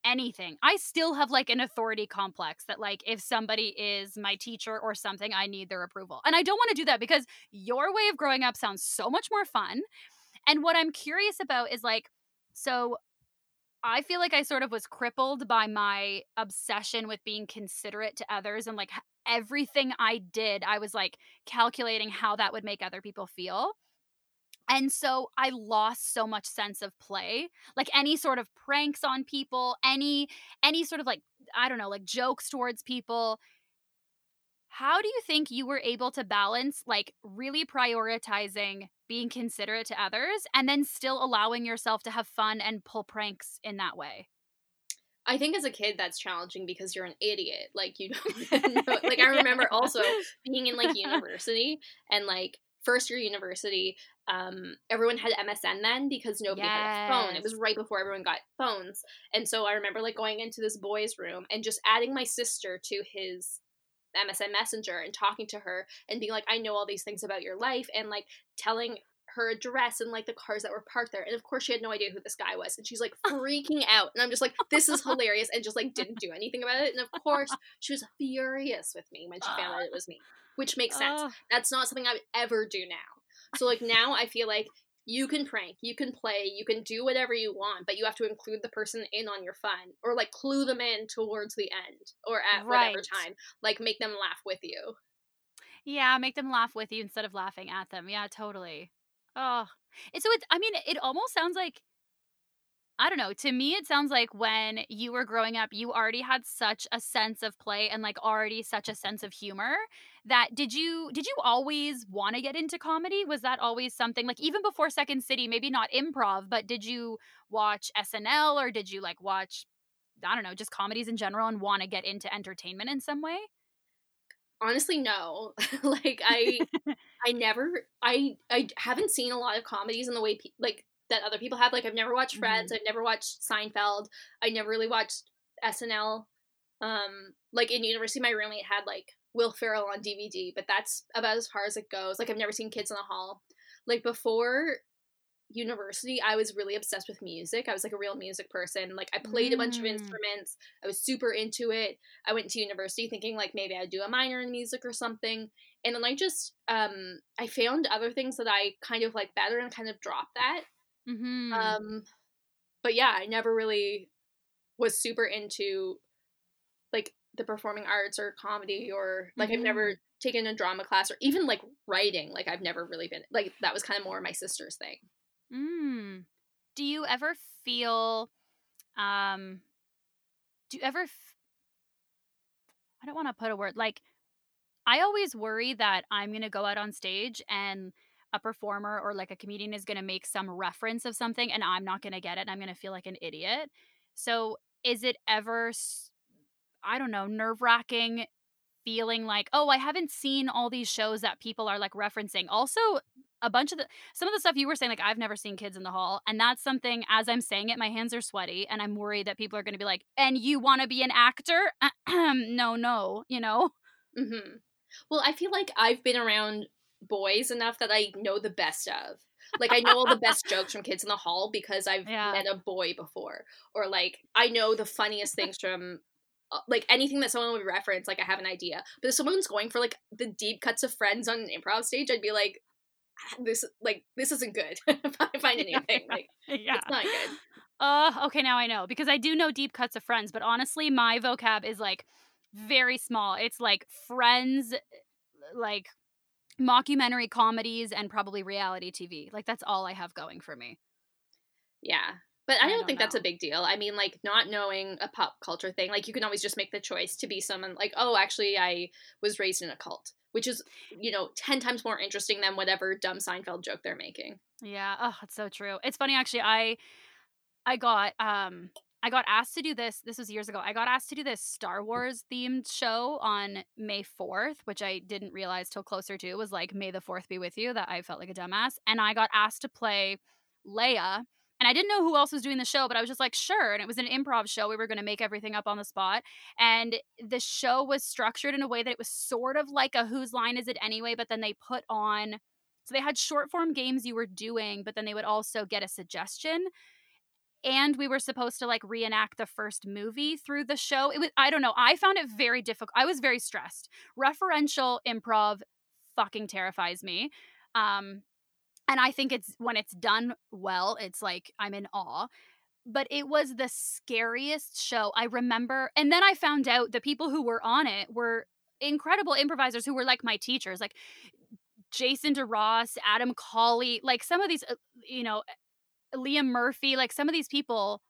anything. I still have like an authority complex that like if somebody is my teacher or something, I need their approval. And I don't want to do that because your way of growing up sounds so much more fun. And what I'm curious about is like so I feel like I sort of was crippled by my obsession with being considerate to others and like everything I did, I was like calculating how that would make other people feel. And so I lost so much sense of play. Like any sort of pranks on people, any any sort of like I don't know, like jokes towards people. How do you think you were able to balance like really prioritizing being considerate to others and then still allowing yourself to have fun and pull pranks in that way? I think as a kid that's challenging because you're an idiot. Like you don't know. like I remember also being in like university and like first year university, um, everyone had MSN then because nobody yes. had a phone. It was right before everyone got phones. And so I remember like going into this boy's room and just adding my sister to his MSN Messenger and talking to her and being like, I know all these things about your life and like telling her address and like the cars that were parked there. And of course, she had no idea who this guy was. And she's like freaking out. And I'm just like, this is hilarious. And just like didn't do anything about it. And of course, she was furious with me when she found out it was me which makes sense. That's not something I would ever do now. So like now I feel like you can prank, you can play, you can do whatever you want, but you have to include the person in on your fun or like clue them in towards the end or at right. whatever time. Like make them laugh with you. Yeah, make them laugh with you instead of laughing at them. Yeah, totally. Oh, so it. I mean, it almost sounds like I don't know. To me, it sounds like when you were growing up, you already had such a sense of play and like already such a sense of humor that did you did you always want to get into comedy? Was that always something like even before Second City, maybe not improv, but did you watch SNL or did you like watch I don't know, just comedies in general and want to get into entertainment in some way? Honestly, no. like I I never I I haven't seen a lot of comedies in the way pe- like that other people have. Like I've never watched Friends, mm-hmm. I've never watched Seinfeld, I never really watched SNL. Um, like in university, my roommate had like Will Ferrell on DVD, but that's about as far as it goes. Like I've never seen Kids in the Hall. Like before university, I was really obsessed with music. I was like a real music person. Like I played mm. a bunch of mm. instruments. I was super into it. I went to university thinking like maybe I'd do a minor in music or something. And then I just um I found other things that I kind of like better and kind of dropped that. Mm-hmm. Um, but yeah, I never really was super into like the performing arts or comedy or like mm-hmm. I've never taken a drama class or even like writing. Like I've never really been like that was kind of more my sister's thing. Mm. Do you ever feel um do you ever f- I don't want to put a word like I always worry that I'm going to go out on stage and a performer or like a comedian is going to make some reference of something and I'm not going to get it and I'm going to feel like an idiot. So is it ever I don't know, nerve-wracking feeling like, "Oh, I haven't seen all these shows that people are like referencing." Also, a bunch of the some of the stuff you were saying like I've never seen Kids in the Hall and that's something as I'm saying it my hands are sweaty and I'm worried that people are going to be like, "And you want to be an actor?" no, no, you know. Mhm. Well, I feel like I've been around boys enough that I know the best of. Like I know all the best jokes from Kids in the Hall because I've Yeah. met a boy before, or like I know the funniest things from. Uh, Like anything that someone would reference, like I have an idea. But if someone's going for like the deep cuts of Friends on an improv stage, I'd be like, "Ah, "This, like, this isn't good." if I find anything, like, yeah. it's not good. Uh, okay, now I know because I do know deep cuts of friends, but honestly, my vocab is like very small. It's like friends, like mockumentary comedies, and probably reality TV. Like that's all I have going for me. Yeah. But I I don't don't think that's a big deal. I mean, like, not knowing a pop culture thing, like, you can always just make the choice to be someone like, oh, actually, I was raised in a cult, which is, you know, 10 times more interesting than whatever dumb Seinfeld joke they're making. Yeah, oh, it's so true. It's funny actually. I I got um I got asked to do this. This was years ago. I got asked to do this Star Wars themed show on May 4th, which I didn't realize till closer to was like May the 4th be with you that I felt like a dumbass. And I got asked to play Leia. And I didn't know who else was doing the show, but I was just like, sure. And it was an improv show. We were going to make everything up on the spot. And the show was structured in a way that it was sort of like a whose line is it anyway, but then they put on so they had short form games you were doing, but then they would also get a suggestion. And we were supposed to like reenact the first movie through the show. It was I don't know. I found it very difficult. I was very stressed. Referential improv fucking terrifies me. Um and I think it's when it's done well, it's like I'm in awe. But it was the scariest show. I remember and then I found out the people who were on it were incredible improvisers who were like my teachers. Like Jason DeRoss, Adam Colley, like some of these, uh, you know, Liam Murphy, like some of these people.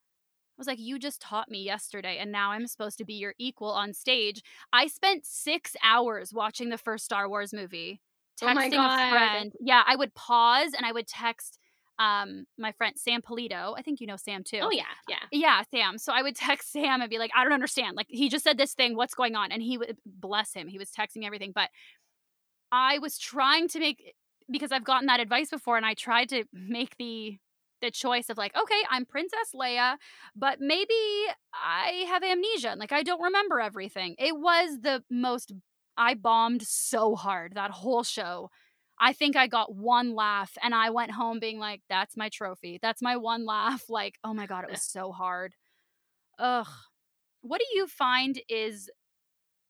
I was like, you just taught me yesterday, and now I'm supposed to be your equal on stage. I spent six hours watching the first Star Wars movie, texting Oh a friend. Yeah, I would pause and I would text um my friend Sam Polito. I think you know Sam too. Oh, yeah. Yeah. Yeah, Sam. So I would text Sam and be like, I don't understand. Like, he just said this thing. What's going on? And he would, bless him, he was texting everything. But I was trying to make, because I've gotten that advice before, and I tried to make the, the choice of like, okay, I'm Princess Leia, but maybe I have amnesia. and, Like, I don't remember everything. It was the most, I bombed so hard that whole show. I think I got one laugh and I went home being like, that's my trophy. That's my one laugh. Like, oh my God, it was so hard. Ugh. What do you find is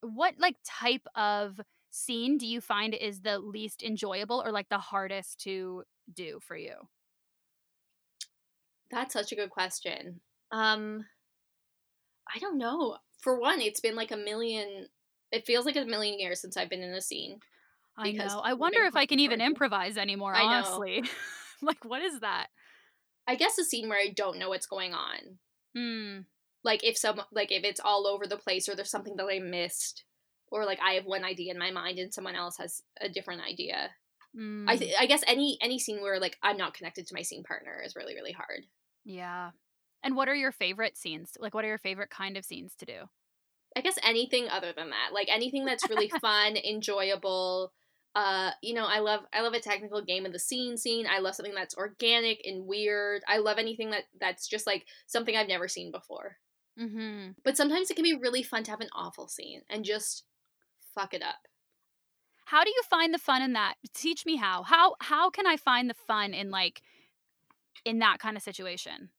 what like type of scene do you find is the least enjoyable or like the hardest to do for you? That's such a good question. Um, I don't know. For one, it's been like a million, it feels like a million years since I've been in a scene. I know. I wonder if I can even improvise anymore, honestly. like what is that? I guess a scene where I don't know what's going on. Hmm. like if some like if it's all over the place or there's something that I missed or like I have one idea in my mind and someone else has a different idea. I mm, th- I guess any any scene where like I'm not connected to my scene partner is really really hard. yeah. And what are your favorite scenes? Like what are your favorite kind of scenes to do? I guess anything other than that, like anything that's really fun, enjoyable. Uh, you know, I love I love a technical game of the scene scene. I love something that's organic and weird. I love anything that that's just like something I've never seen before. Mhm. But sometimes it can be really fun to have an awful scene and just fuck it up. How do you find the fun in that? Teach me how. How how can I find the fun in like in that kind of situation?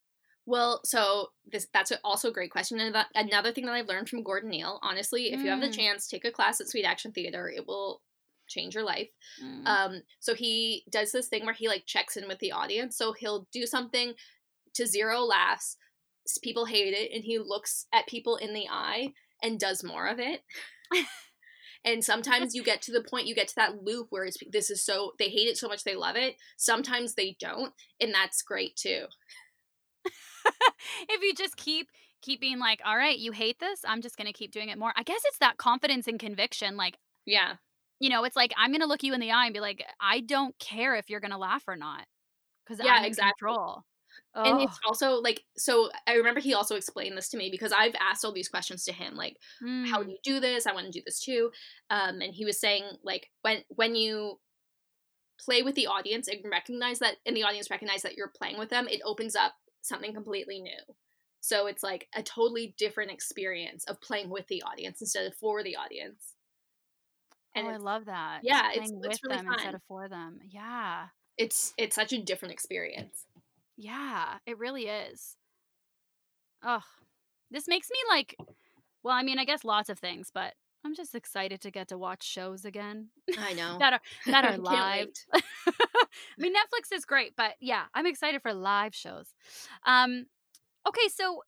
Well, so this that's also a great question. And another thing that I've learned from Gordon Neal, honestly, if you have the Mm. chance, take a class at Sweet Action Theater. It will change your life. Mm. Um, so he does this thing where he like checks in with the audience. So he'll do something to zero laughs. People hate it, and he looks at people in the eye and does more of it. and sometimes you get to the point, you get to that loop where it's this is so they hate it so much they love it. Sometimes they don't, and that's great too. if you just keep keep being like, all right, you hate this, I'm just gonna keep doing it more. I guess it's that confidence and conviction. Like, Yeah. you know, it's like I'm gonna look you in the eye and be like, I don't care if you're gonna laugh or not, because Yeah, I'm in exactly. control. And Oh, it's also like so I remember he also explained this to me because I've asked all these questions to him like how mm, do you do this? I want to do this too. Um and he was saying like when when you play with the audience and recognize that and the audience recognize that you're playing with them, it opens up something completely new. So it's like a totally different experience of playing with the audience instead of for the audience. oh, I love that. yeah, it's- with really them instead of for them. Yeah. it's it's such a different experience. Yeah, it really is. Ugh. This makes me like well, I mean, I guess lots of things, but I'm just excited to get to watch shows again. I know. that are that are live. I mean, Netflix is great, but yeah, I'm excited for live shows. Um, okay, so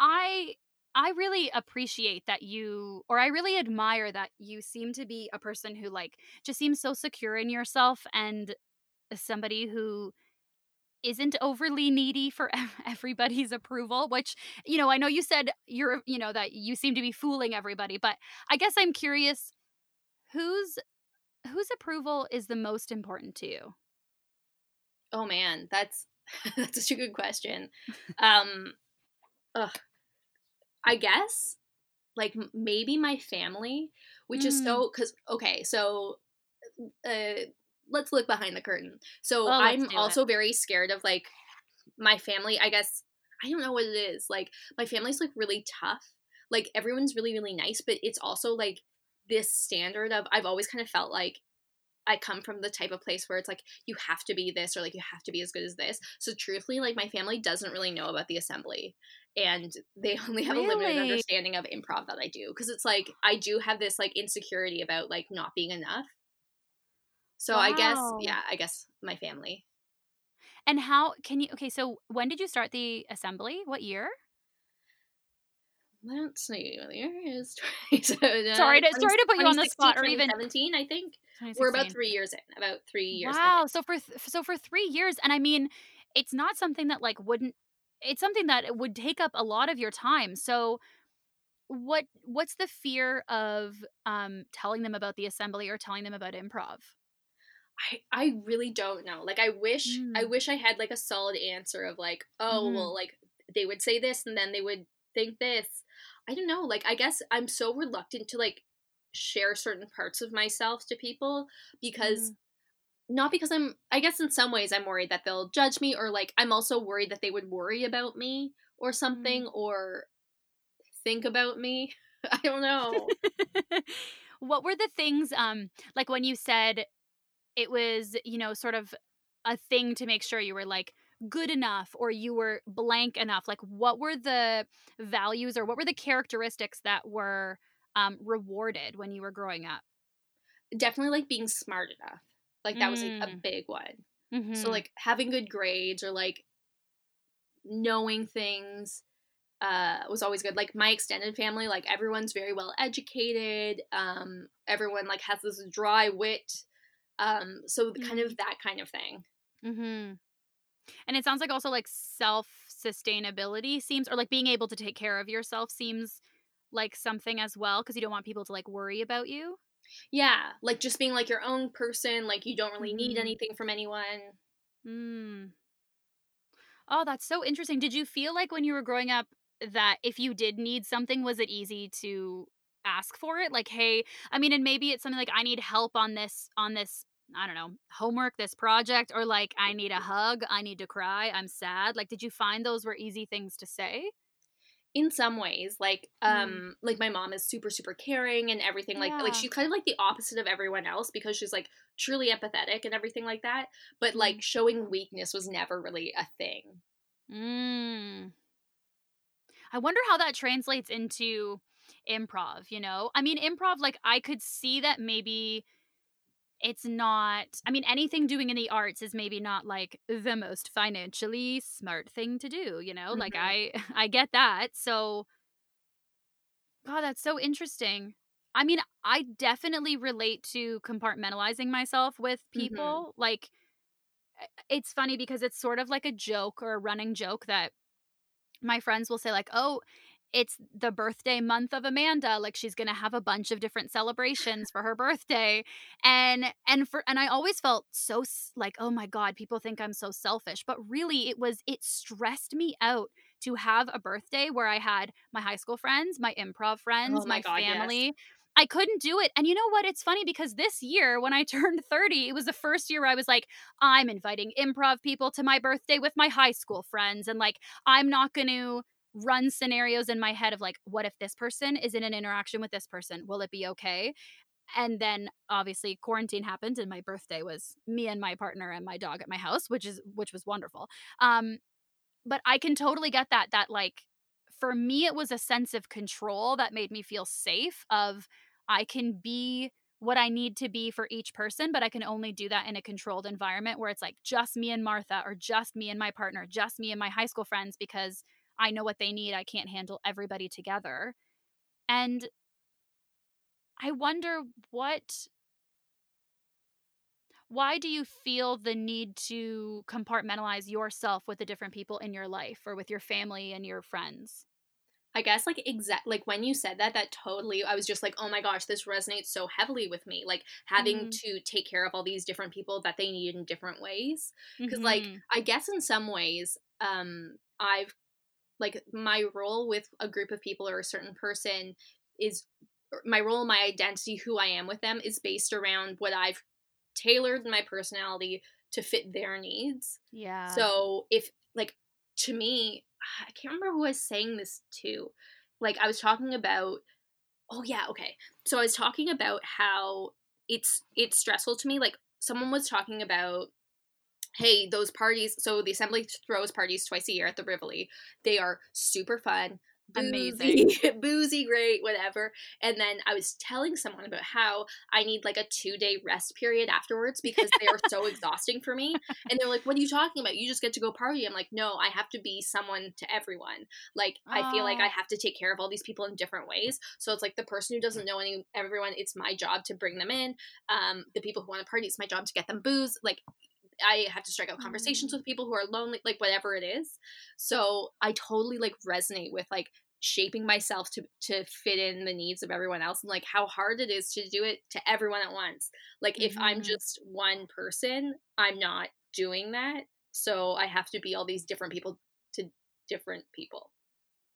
I I really appreciate that you, or I really admire that you seem to be a person who like just seems so secure in yourself and somebody who isn't overly needy for everybody's approval which you know i know you said you're you know that you seem to be fooling everybody but i guess i'm curious whose whose approval is the most important to you Oh man, that's that's such a good question. Um, ugh, I guess like maybe my family, which is Mm. so because okay, so uh, let's look behind the curtain. So Oh, I'm also very scared of like my family. I guess I don't know what it is. Like my family's like really tough. Like everyone's really really nice, but it's also like this standard of I've always kind of felt like I come from the type of place where it's like you have to be this or like you have to be as good as this. So truthfully, like my family doesn't really know about the assembly and they only have a limited understanding of improv that I do because it's like I do have this like insecurity about like not being enough. So I guess yeah, I guess my family. and how can you okay so when did you start the assembly what year Let's see, what year is 20, Sorry to- sorry to put you on the spot, or even- seventeen. I think. We're about three years in. About three years. in. Wow. So for th- so for three years, and I mean, it's not something that like wouldn't. It's something that would take up a lot of your time. So, what what's the fear of um telling them about the assembly or telling them about improv? I, I really don't know. Like I wish I Mm. wish I had like a solid answer of like, oh Mhm. well like they would say this and then they would think this. I don't know. Like I guess I'm so reluctant to like share certain parts of myself to people because not because I'm I guess in some ways I'm worried that they'll judge me or like I'm also worried that they would worry about me or something or think about me. I don't know. what were the things um like when you said it was you know sort of a thing to make sure you were like good enough or you were blank enough like what were the values or what were the characteristics that were um rewarded when you were growing up Definitely like being smart enough. Like that was like a Mm. big one. mm-hmm. So like having good grades or like knowing things uh was always good. Like my extended family, like everyone's very well educated. Um everyone like has this dry wit. Um so kind of that kind of thing. mm-hmm. and it sounds like also like self sustainability seems or like being able to take care of yourself seems like something as well because you don't want people to like worry about you Yeah, like just being like your own person, like you don't really need Mhm. anything from anyone. Mm. Oh, that's so interesting. Did you feel like when you were growing up that if you did need something, was it easy to ask for it? Like, hey, I mean, and maybe it's something like I need help on this on this, I don't know, homework, this project, or like I need a hug, I need to cry, I'm sad. Like, did you find those were easy things to say? in some ways like um like my mom is super super caring and everything like Yeah. like she's kind of like the opposite of everyone else because she's like truly empathetic and everything like that but like showing weakness was never really a thing Mm. I wonder how that translates into improv, you know? I mean, improv, like, I could see that maybe it's not, I mean, anything doing in the arts is maybe not like the most financially smart thing to do, you know? Like, Mhm. I, I get that. So, God, that's so interesting. I mean, I definitely relate to compartmentalizing myself with Mhm. people. Like, it's funny because it's sort of like a joke or a running joke that my friends will say like oh it's the birthday month of amanda like she's gonna have a bunch of different celebrations for her birthday and and for and i always felt so like oh my god people think i'm so selfish but really it was it stressed me out to have a birthday where i had my high school friends my improv friends Oh my my, God, yes. family I couldn't do it. And you know what? It's funny because this year, when I turned 30, it was the first year where I was like, I'm inviting improv people to my birthday with my high school friends. And like, I'm not going to run scenarios in my head of like, what if this person is in an interaction with this person? Will it be okay? and then obviously quarantine happened and my birthday was me and my partner and my dog at my house which is which was wonderful um but i can totally get that that like for me it was a sense of control that made me feel safe of i can be what i need to be for each person but i can only do that in a controlled environment where it's like just me and martha or just me and my partner just me and my high school friends because i know what they need i can't handle everybody together and I wonder what why do you feel the need to compartmentalize yourself with the different people in your life or with your family and your friends? I guess like exact like when you said that that totally I was just like oh my gosh this resonates so heavily with me like having mm-hmm. to take care of all these different people that they need in different ways because mm-hmm. like I guess in some ways um I've like my role with a group of people or a certain person is my role, my identity, who I am with them is based around what I've tailored my personality to fit their needs. Yeah. So if like to me, ah, I can't remember who I was saying this to. Like I was talking about oh yeah, okay. So I was talking about how it's it's stressful to me. Like someone was talking about hey, those parties, so the assembly throws parties twice a year at the Rivoli. They are super fun amazing. boozy great whatever. And then i was telling someone about how i need like a two day rest period afterwards because they are so exhausting for me. And they're like what are you talking about? You just get to go party. I'm like no i have to be someone to everyone. Like oh. i feel like i have to take care of all these people in different ways. So it's like the person who doesn't know any everyone it's my job to bring them in. Um the people who want to party it's my job to get them booze. Like I have to strike out conversations mm. with people who are lonely, like whatever it is. So I totally like resonate with like shaping myself to to fit in the needs of everyone else and like how hard it is to do it to everyone at once. Like mm-hmm. if I'm mm-hmm. just one person, I'm not doing that. So I have to be all these different people to different people.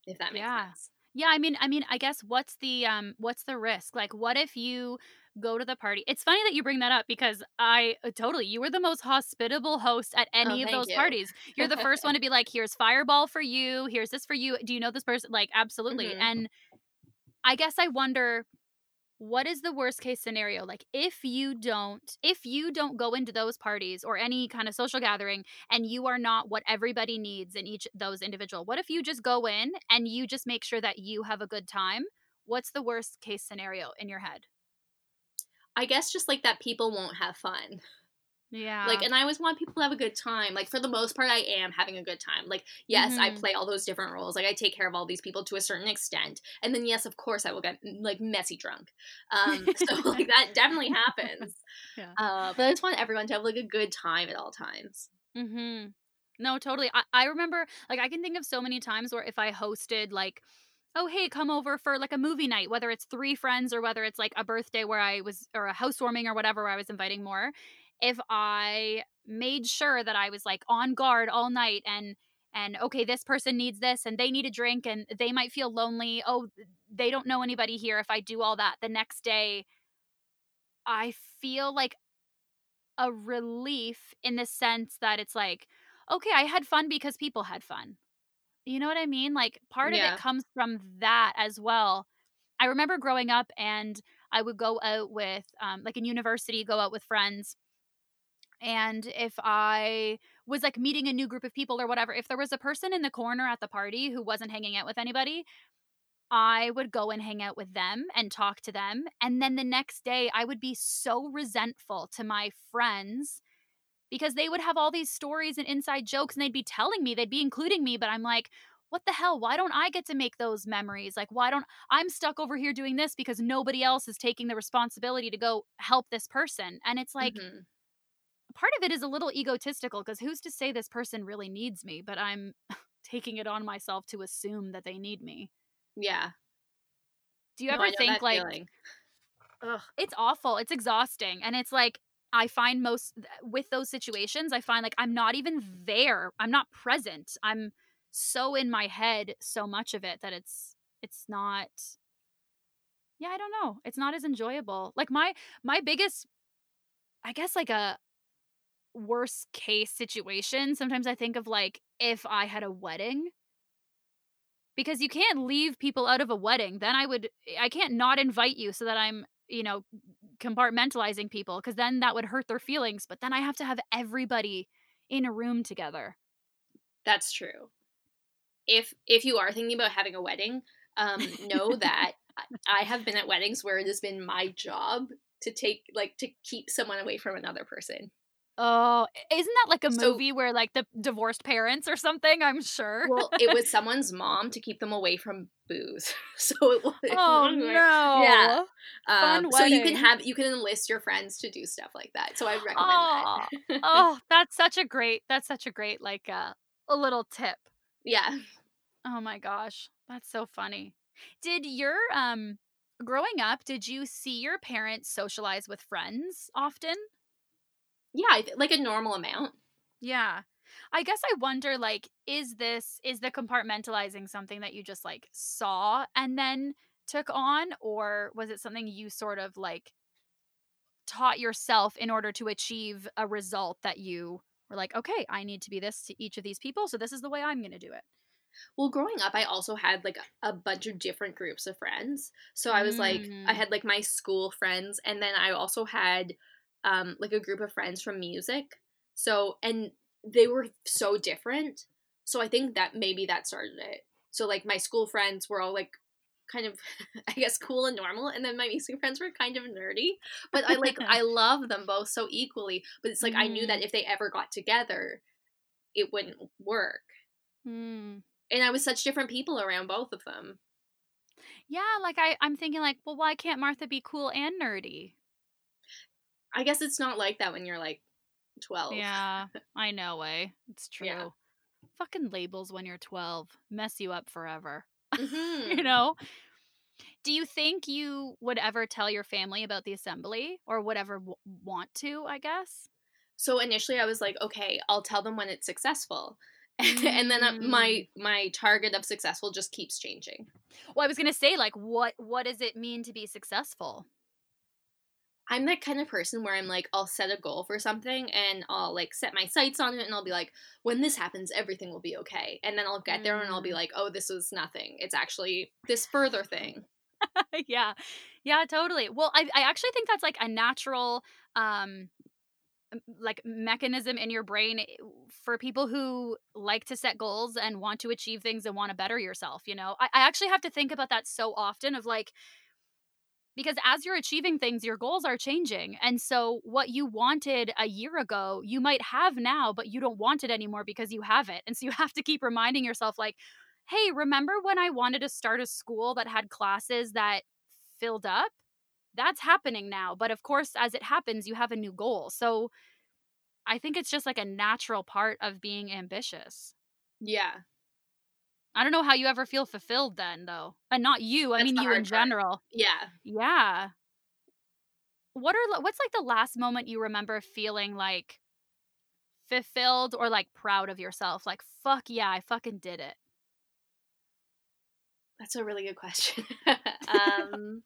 If that makes yeah. sense. Yeah, I mean I mean I guess what's the um what's the risk? Like what if you go to the party. It's funny that you bring that up because I uh, totally, you were the most hospitable host at any oh, of those you. parties. You're the first one to be like, here's Fireball for you, here's this for you. Do you know this person? Like, absolutely. Mm-hmm. And I guess I wonder what is the worst case scenario like if you don't if you don't go into those parties or any kind of social gathering and you are not what everybody needs in each those individual what if you just go in and you just make sure that you have a good time what's the worst case scenario in your head I guess just like that people won't have fun. Yeah. Like, and I always want people to have a good time. Like, for the most part, I am having a good time. Like, yes, mm-hmm. I play all those different roles. Like, I take care of all these people to a certain extent. And then, yes, of course, I will get like messy drunk. Um, so like that definitely happens. Yeah. Uh, but I just want everyone to have like a good time at all times. Mm hmm. No, totally. I I remember like I can think of so many times where if I hosted like oh hey come over for like a movie night whether it's three friends or whether it's like a birthday where i was or a housewarming or whatever where i was inviting more if i made sure that i was like on guard all night and and okay this person needs this and they need a drink and they might feel lonely. Oh they don't know anybody here if i do all that. The next day i feel like a relief in the sense that it's like okay i had fun because people had fun you know what I mean? Like part yeah. of it comes from that as well. I remember growing up and I would go out with um, like in university, go out with friends. And if I was like meeting a new group of people or whatever, if there was a person in the corner at the party who wasn't hanging out with anybody, I would go and hang out with them and talk to them. And then the next day, I would be so resentful to my friends because they would have all these stories and inside jokes and they'd be telling me, they'd be including me, but I'm like, what the hell? Why don't I get to make those memories? Like, why don't I'm stuck over here doing this because nobody else is taking the responsibility to go help this person? And it's like, mm-hmm. part of it is a little egotistical because who's to say this person really needs me? But I'm taking it on myself to assume that they need me. Yeah. Do you no, ever think like, Ugh, it's awful. It's exhausting. And it's like, I find most with those situations, I find like I'm not even there. I'm not present. I'm so in my head so much of it that it's it's not yeah, I don't know. It's not as enjoyable. Like my my biggest I guess like a worst case situation, sometimes I think of like if I had a wedding because you can't leave people out of a wedding. Then I would I can't not invite you so that I'm, you know, compartmentalizing people because then that would hurt their feelings. But then I have to have everybody in a room together. That's true. If if you are thinking about having a wedding, um, know that I have been at weddings where it has been my job to take like to keep someone away from another person. Oh, isn't that like a so, movie where like the divorced parents or something? I'm sure. well, it was someone's mom to keep them away from booze. So it was. Oh no! Yeah. Um, so you can have you can enlist your friends to do stuff like that. So I recommend oh, that. oh, that's such a great. That's such a great like uh, a little tip. Yeah. Oh my gosh, that's so funny. Did your um growing up? Did you see your parents socialize with friends often? Yeah, like a normal amount. Yeah. I guess I wonder like is this is the compartmentalizing something that you just like saw and then took on or was it something you sort of like taught yourself in order to achieve a result that you were like okay, I need to be this to each of these people so this is the way I'm going to do it. Well, growing up, I also had like a bunch of different groups of friends. So I was like, I mm. had like my school friends, and then I also had um, like a group of friends from music. So, and they were so different. So I think that maybe that started it. So, like, my school friends were all like kind of, I guess, cool and normal. And then my music friends were kind of nerdy. But I like, I love them both so equally. But it's like, mm. I knew that mm. if they ever got together, it wouldn't work. Mm. And I was such different people around both of them. Yeah, like I, I'm thinking like, well, why can't Martha be cool and nerdy? I guess it's not like that when you're like 12. Yeah, I know, way. Eh? It's true. Yeah. Fucking labels when you're 12 mess you up forever. Mm-hmm. you know? Do you think you would ever tell your family about the assembly or would ever w- want to, I guess? So initially I was like, okay, I'll tell them when it's successful. and then uh, my mm. my target of successful just keeps changing. Well, I was going to say like what what does it mean to be successful? I'm that kind of person where I'm like, I'll set a goal for something and I'll like set my sights on it and I'll be like, when this happens, everything will be okay. And then I'll get there and I'll be mm. like, oh, this was nothing. It's actually this further thing. yeah. Yeah, totally. Well, I, I actually think that's like a natural um like mechanism in your brain eh, for people who like to set goals and want to achieve things and want to better yourself you know I, I actually have to think about that so often of like because as you're achieving things your goals are changing and so what you wanted a year ago you might have now but you don't want it anymore because you have it and so you have to keep reminding yourself like hey remember when i wanted to start a school that had classes that filled up? That's happening now but of course as it happens you have a new goal. So i think it's just like a natural part of being ambitious. Yeah I don't know how you ever feel fulfilled then, though. And not you. I mean you in general. Yeah. Yeah. What are what's like the last moment you remember feeling like fulfilled or like proud of yourself? Like fuck yeah, I fucking did it. That's a really good question. um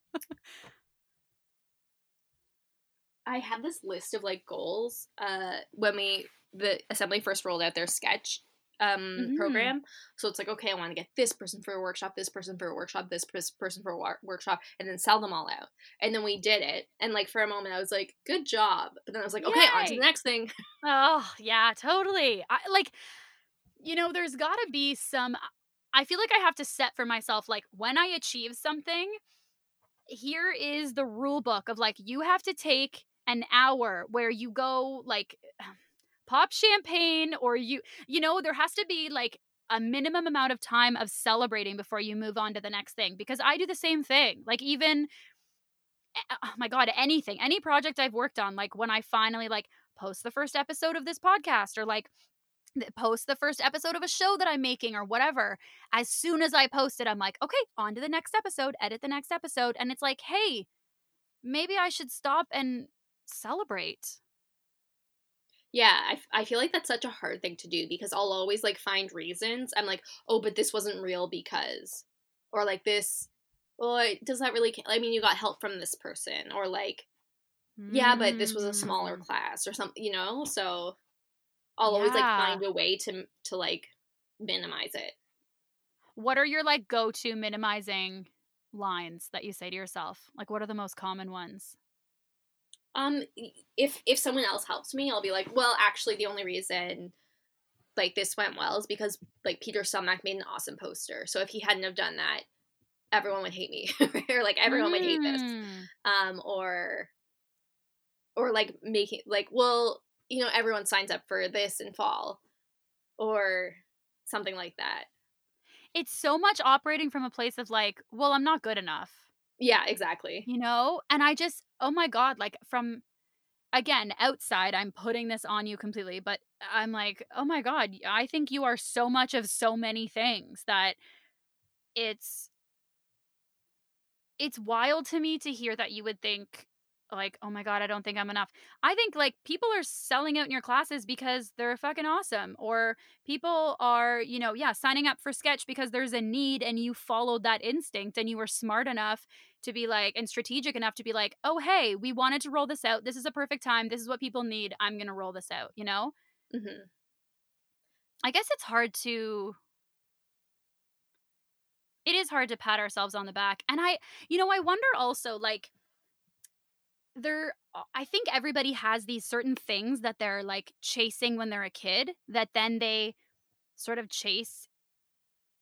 I have this list of like goals uh when we the assembly first rolled out their sketch um mm-hmm. program. So it's like okay i want to get this person for a workshop this person for a workshop this person for a war- workshop and then sell them all out. And then we did it and like for a moment i was like good job. But then i was like okay on to the next thing. Oh yeah totally. I, like you know there's got to be some i feel like i have to set for myself like when i achieve something here is the rule book of like you have to take an hour where you go like pop champagne or you you know there has to be like a minimum amount of time of celebrating before you move on to the next thing because I do the same thing. Like even oh my god, anything, any project I've worked on like when I finally like post the first episode of this podcast or like post the first episode of a show that I'm making or whatever. As soon as I post it, I'm like, okay, on to the next episode, edit the next episode. And it's like, hey, maybe I should stop and celebrate. Yeah, I, I feel like that's such a hard thing to do because I'll always like find reasons. I'm like, oh, but this wasn't real because, or like this, well, does that really? I mean, you got help from this person, or like, yeah, but this was a smaller mm. class or something, you know. So I'll yeah. always like find a way to to like minimize it. What are your like go to minimizing lines that you say to yourself? Like, what are the most common ones? Um, if if someone else helps me, I'll be like, well, actually, the only reason like this went well is because like Peter Stelmach made an awesome poster. So if he hadn't have done that, everyone would hate me, or like everyone mm. would hate this. Mm. Um, or or like making like, well, you know, everyone signs up for this in fall, or something like that. It's so much operating from a place of like, well, I'm not good enough. Yeah, exactly. You know? And I just, oh my God, like from, again, outside, I'm putting this on you completely, but I'm like, oh my God, I think you are so much of so many things that it's, it's wild to me to hear that you would think like, oh my God, I don't think I'm enough. I think like people are selling out in your classes because they're fucking awesome. Or people are, you know, yeah, signing up for sketch because there's a need and you followed that instinct and you were smart enough to be like, and strategic enough to be like, oh, hey, we wanted to roll this out. This is a perfect time. This is what people need. I'm going to roll this out, you know? Mm-hmm. I guess it's hard to it is hard to pat ourselves on the back. And I, you know, I wonder also like there uh, I think everybody has these certain things that they're like chasing when they're a kid that then they sort of chase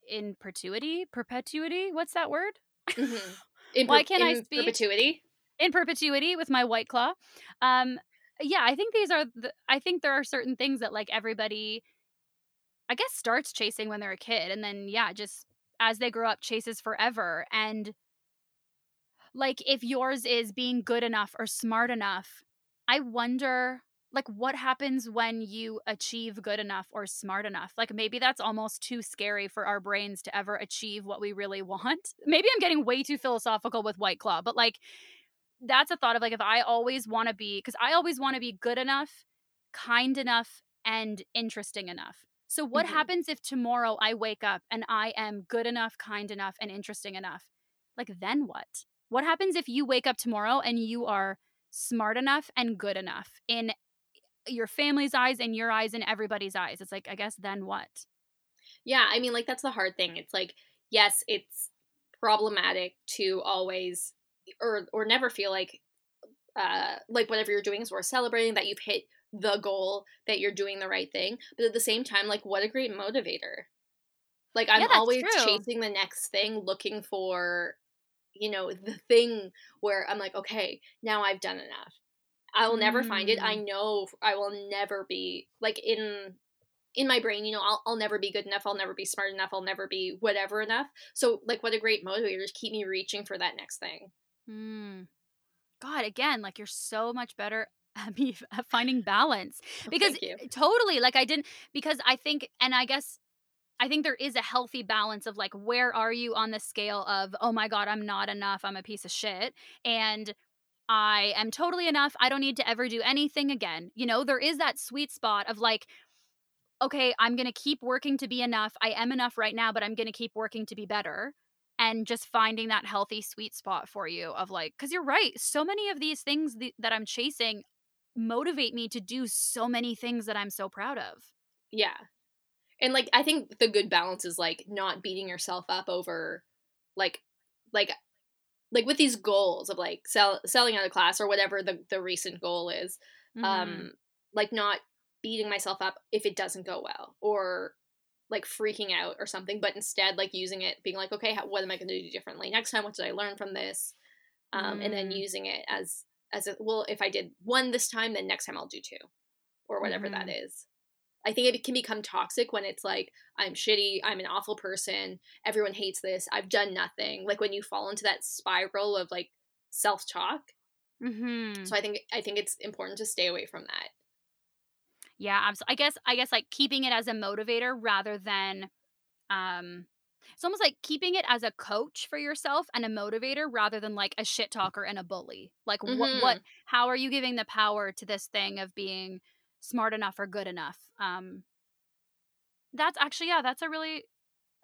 in perpetuity, perpetuity. What's that word? Mm-hmm. Per- Why can't I speak perpetuity? In perpetuity with my white claw. Um, yeah, I think these are. The, I think there are certain things that like everybody, I guess, starts chasing when they're a kid, and then yeah, just as they grow up, chases forever. And like if yours is being good enough or smart enough i wonder like what happens when you achieve good enough or smart enough? Like maybe that's almost too scary for our brains to ever achieve what we really want. Maybe i'm getting way too philosophical with white claw but like that's a thought of like if i always want to be because i always want to be good enough kind enough and interesting enough. So what mm-hmm. happens if tomorrow i wake up and i am good enough kind enough and interesting enough? Like then what what happens if you wake up tomorrow and you are smart enough and good enough in your family's eyes and your eyes and everybody's eyes? It's like, I guess then what? Yeah, I mean, like, that's the hard thing. It's like, yes, it's problematic to always or or never feel like uh like whatever you're doing is worth celebrating that you've hit the goal that you're doing the right thing but at the same time like what a great motivator like i'm yeah, always true. chasing the next thing looking for you know, the thing where I'm like, okay, now I've done enough. I will never mm. find it. I mm. know I will never be like in in my brain, you know, I'll, I'll never be good enough. I'll never be smart enough. I'll never be whatever enough. So, like, what a great motivator to keep me reaching for that next thing. Mm. God, again, like you're so much better at me finding balance oh, because totally, like I didn't because I think, and I guess I think there is a healthy balance of like, where are you on the scale of, oh my God, I'm not enough, I'm a piece of shit, and I am totally enough, I don't need to ever do anything again. You know, there is that sweet spot of like, okay, I'm going to keep working to be enough. I am enough right now, but I'm going to keep working to be better. And just finding that healthy sweet spot for you of like, because you're right. So many of these things th- that I'm chasing motivate me to do so many things that I'm so proud of. Yeah and like i think the good balance is like not beating yourself up over like like like with these goals of like sell, selling out of class or whatever the, the recent goal is mm-hmm. um like not beating myself up if it doesn't go well or like freaking out or something but instead like using it being like okay how, what am i going to do differently next time what did i learn from this um mm. and then mm. using it as as a well if i did one this time then next time i'll do two or whatever mm. that mm-hmm. is I think it can become toxic when it's like, I'm shitty, I'm an awful person, everyone hates this, I've done nothing. Like when you fall into that spiral of like self talk. Mm-hmm. So I think I think it's important to stay away from that. Yeah, absolutely. I guess I guess like keeping it as a motivator rather than um it's almost like keeping it as a coach for yourself and a motivator rather than like a shit talker and a bully. Like mm-hmm. what what how are you giving the power to this thing of being smart enough or good enough. Um, that's actually yeah, that's a really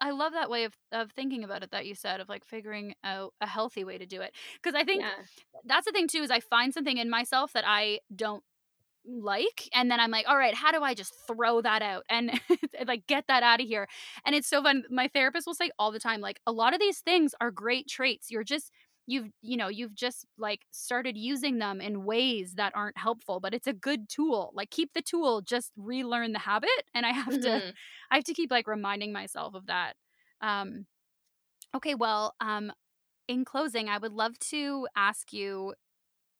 I love that way of of thinking about it that you said of like figuring out a healthy way to do it because I think yeah. that's the thing too is I find something in myself that I don't like and then I'm like all right how do I just throw that out and like get that out of here and it's so fun my therapist will say all the time like a lot of these things are great traits you're just you've you know you've just like started using them in ways that aren't helpful but it's a good tool like keep the tool just relearn the habit and i have mm-hmm. to i have to keep like reminding myself of that um okay well um in closing i would love to ask you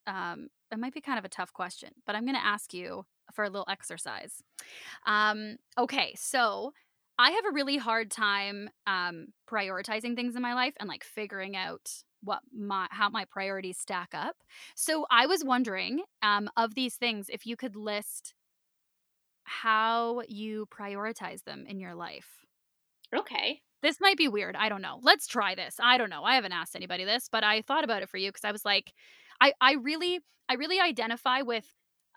um it might be kind of a tough question but i'm going to ask you for a little exercise um okay so I have a really hard time um, prioritizing things in my life and like figuring out what my how my priorities stack up. So I was wondering um, of these things if you could list how you prioritize them in your life. Okay. This might be weird. I don't know. Let's try this. I don't know. I haven't asked anybody this, but I thought about it for you because I was like, I I really I really identify with.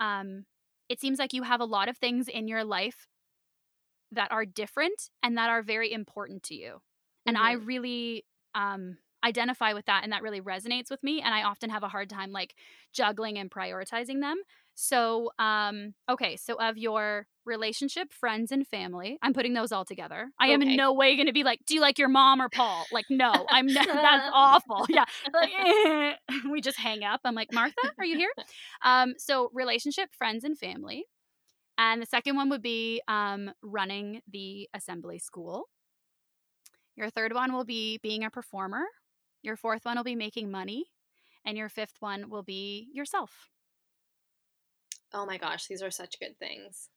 Um, it seems like you have a lot of things in your life that are different and that are very important to you. And mm-hmm. I really um identify with that and that really resonates with me and I often have a hard time like juggling and prioritizing them. So, um okay, so of your relationship, friends and family, I'm putting those all together. I okay. am in no way going to be like, "Do you like your mom or Paul?" Like, no, I'm not, that's awful. Yeah. Like, eh. we just hang up. I'm like, "Martha, are you here?" Um so relationship, friends and family. And the second one would be um, running the assembly school. Your third one will be being a performer. Your fourth one will be making money. And your fifth one will be yourself. Oh my gosh, these are such good things.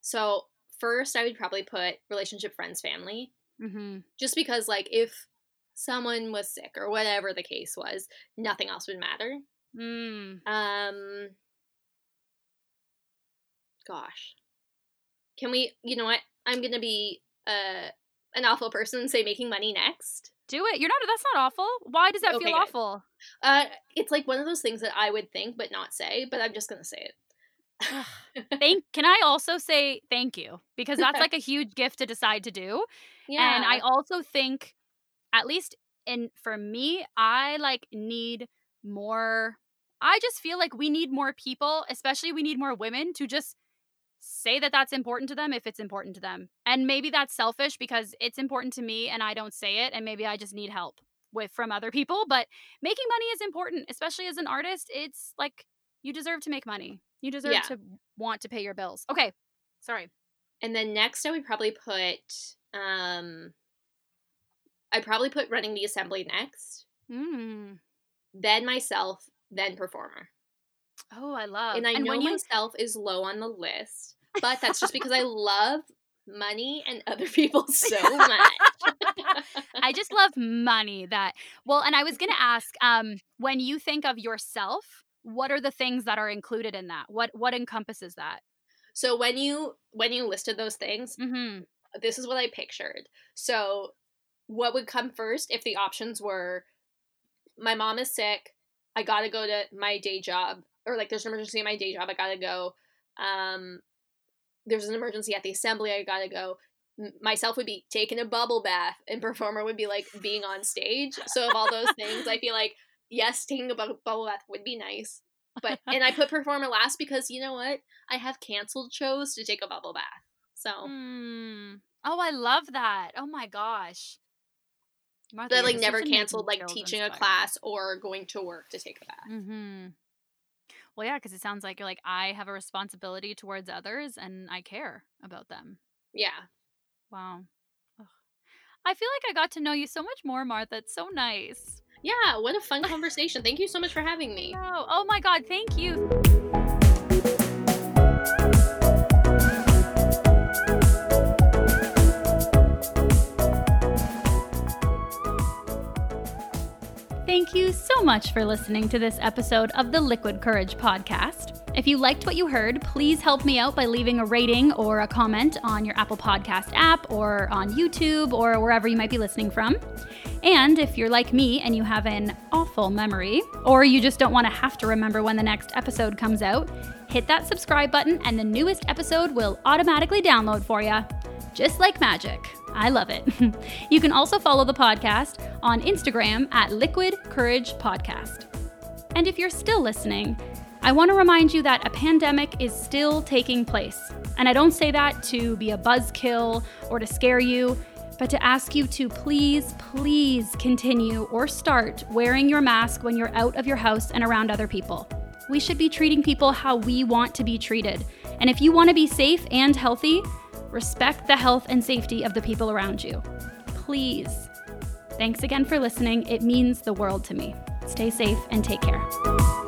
So, first, I would probably put relationship, friends, family. Mm-hmm. Just because, like, if someone was sick or whatever the case was, nothing else would matter. Mm. Um, gosh. Can we, you know what? I'm going to be uh, an awful person and say making money next. Do it. You're not, that's not awful. Why does that okay, feel good. awful? Uh, it's like one of those things that I would think but not say, but I'm just going to say it. thank can I also say thank you because that's like a huge gift to decide to do. Yeah. And I also think at least in for me, I like need more I just feel like we need more people, especially we need more women to just say that that's important to them if it's important to them. And maybe that's selfish because it's important to me and I don't say it and maybe I just need help with from other people, but making money is important, especially as an artist. It's like you deserve to make money. You deserve yeah. to want to pay your bills. Okay. Sorry. And then next I would probably put um I'd probably put running the assembly next. Mm. Then myself, then performer. Oh, I love. And I and know you... myself is low on the list, but that's just because I love money and other people so much. I just love money that well and I was going to ask um when you think of yourself what are the things that are included in that what what encompasses that so when you when you listed those things mm-hmm. this is what I pictured so what would come first if the options were my mom is sick I got to go to my day job or like there's an emergency in my day job, I gotta go. Um, there's an emergency at the assembly, I gotta go. myself would be taking a bubble bath, and performer would be like being on stage. So of all those things, I feel like yes, taking a bu- bubble bath would be nice. But and I put performer last because you know what? I have canceled shows to take a bubble bath. So. Mm. Oh, I love that. Oh my gosh. Martha, but like never canceled like teaching a class or going to work to take a bath. Mm-hmm. Well, yeah, because it sounds like you're like, I have a responsibility towards others and I care about them. Yeah. Wow. Ugh. I feel like I got to know you so much more, Martha. It's so nice. Yeah, what a fun conversation. Thank you so much for having me. Oh, oh my God, thank you. You so much for listening to this episode of the Liquid Courage podcast. If you liked what you heard, please help me out by leaving a rating or a comment on your Apple Podcast app or on YouTube or wherever you might be listening from. And if you're like me and you have an awful memory, or you just don't want to have to remember when the next episode comes out, hit that subscribe button and the newest episode will automatically download for you. Just like magic. I love it. you can also follow the podcast on Instagram at Liquid Courage Podcast. And if you're still listening, I want to remind you that a pandemic is still taking place. And I don't say that to be a buzzkill or to scare you. but to ask you to please, please continue or start wearing your mask when you're out of your house and around other people. We should be treating people how we want to be treated. And if you want to be safe and healthy, respect the health and safety of the people around you. Please. Thanks again for listening. It means the world to me. Stay safe and take care.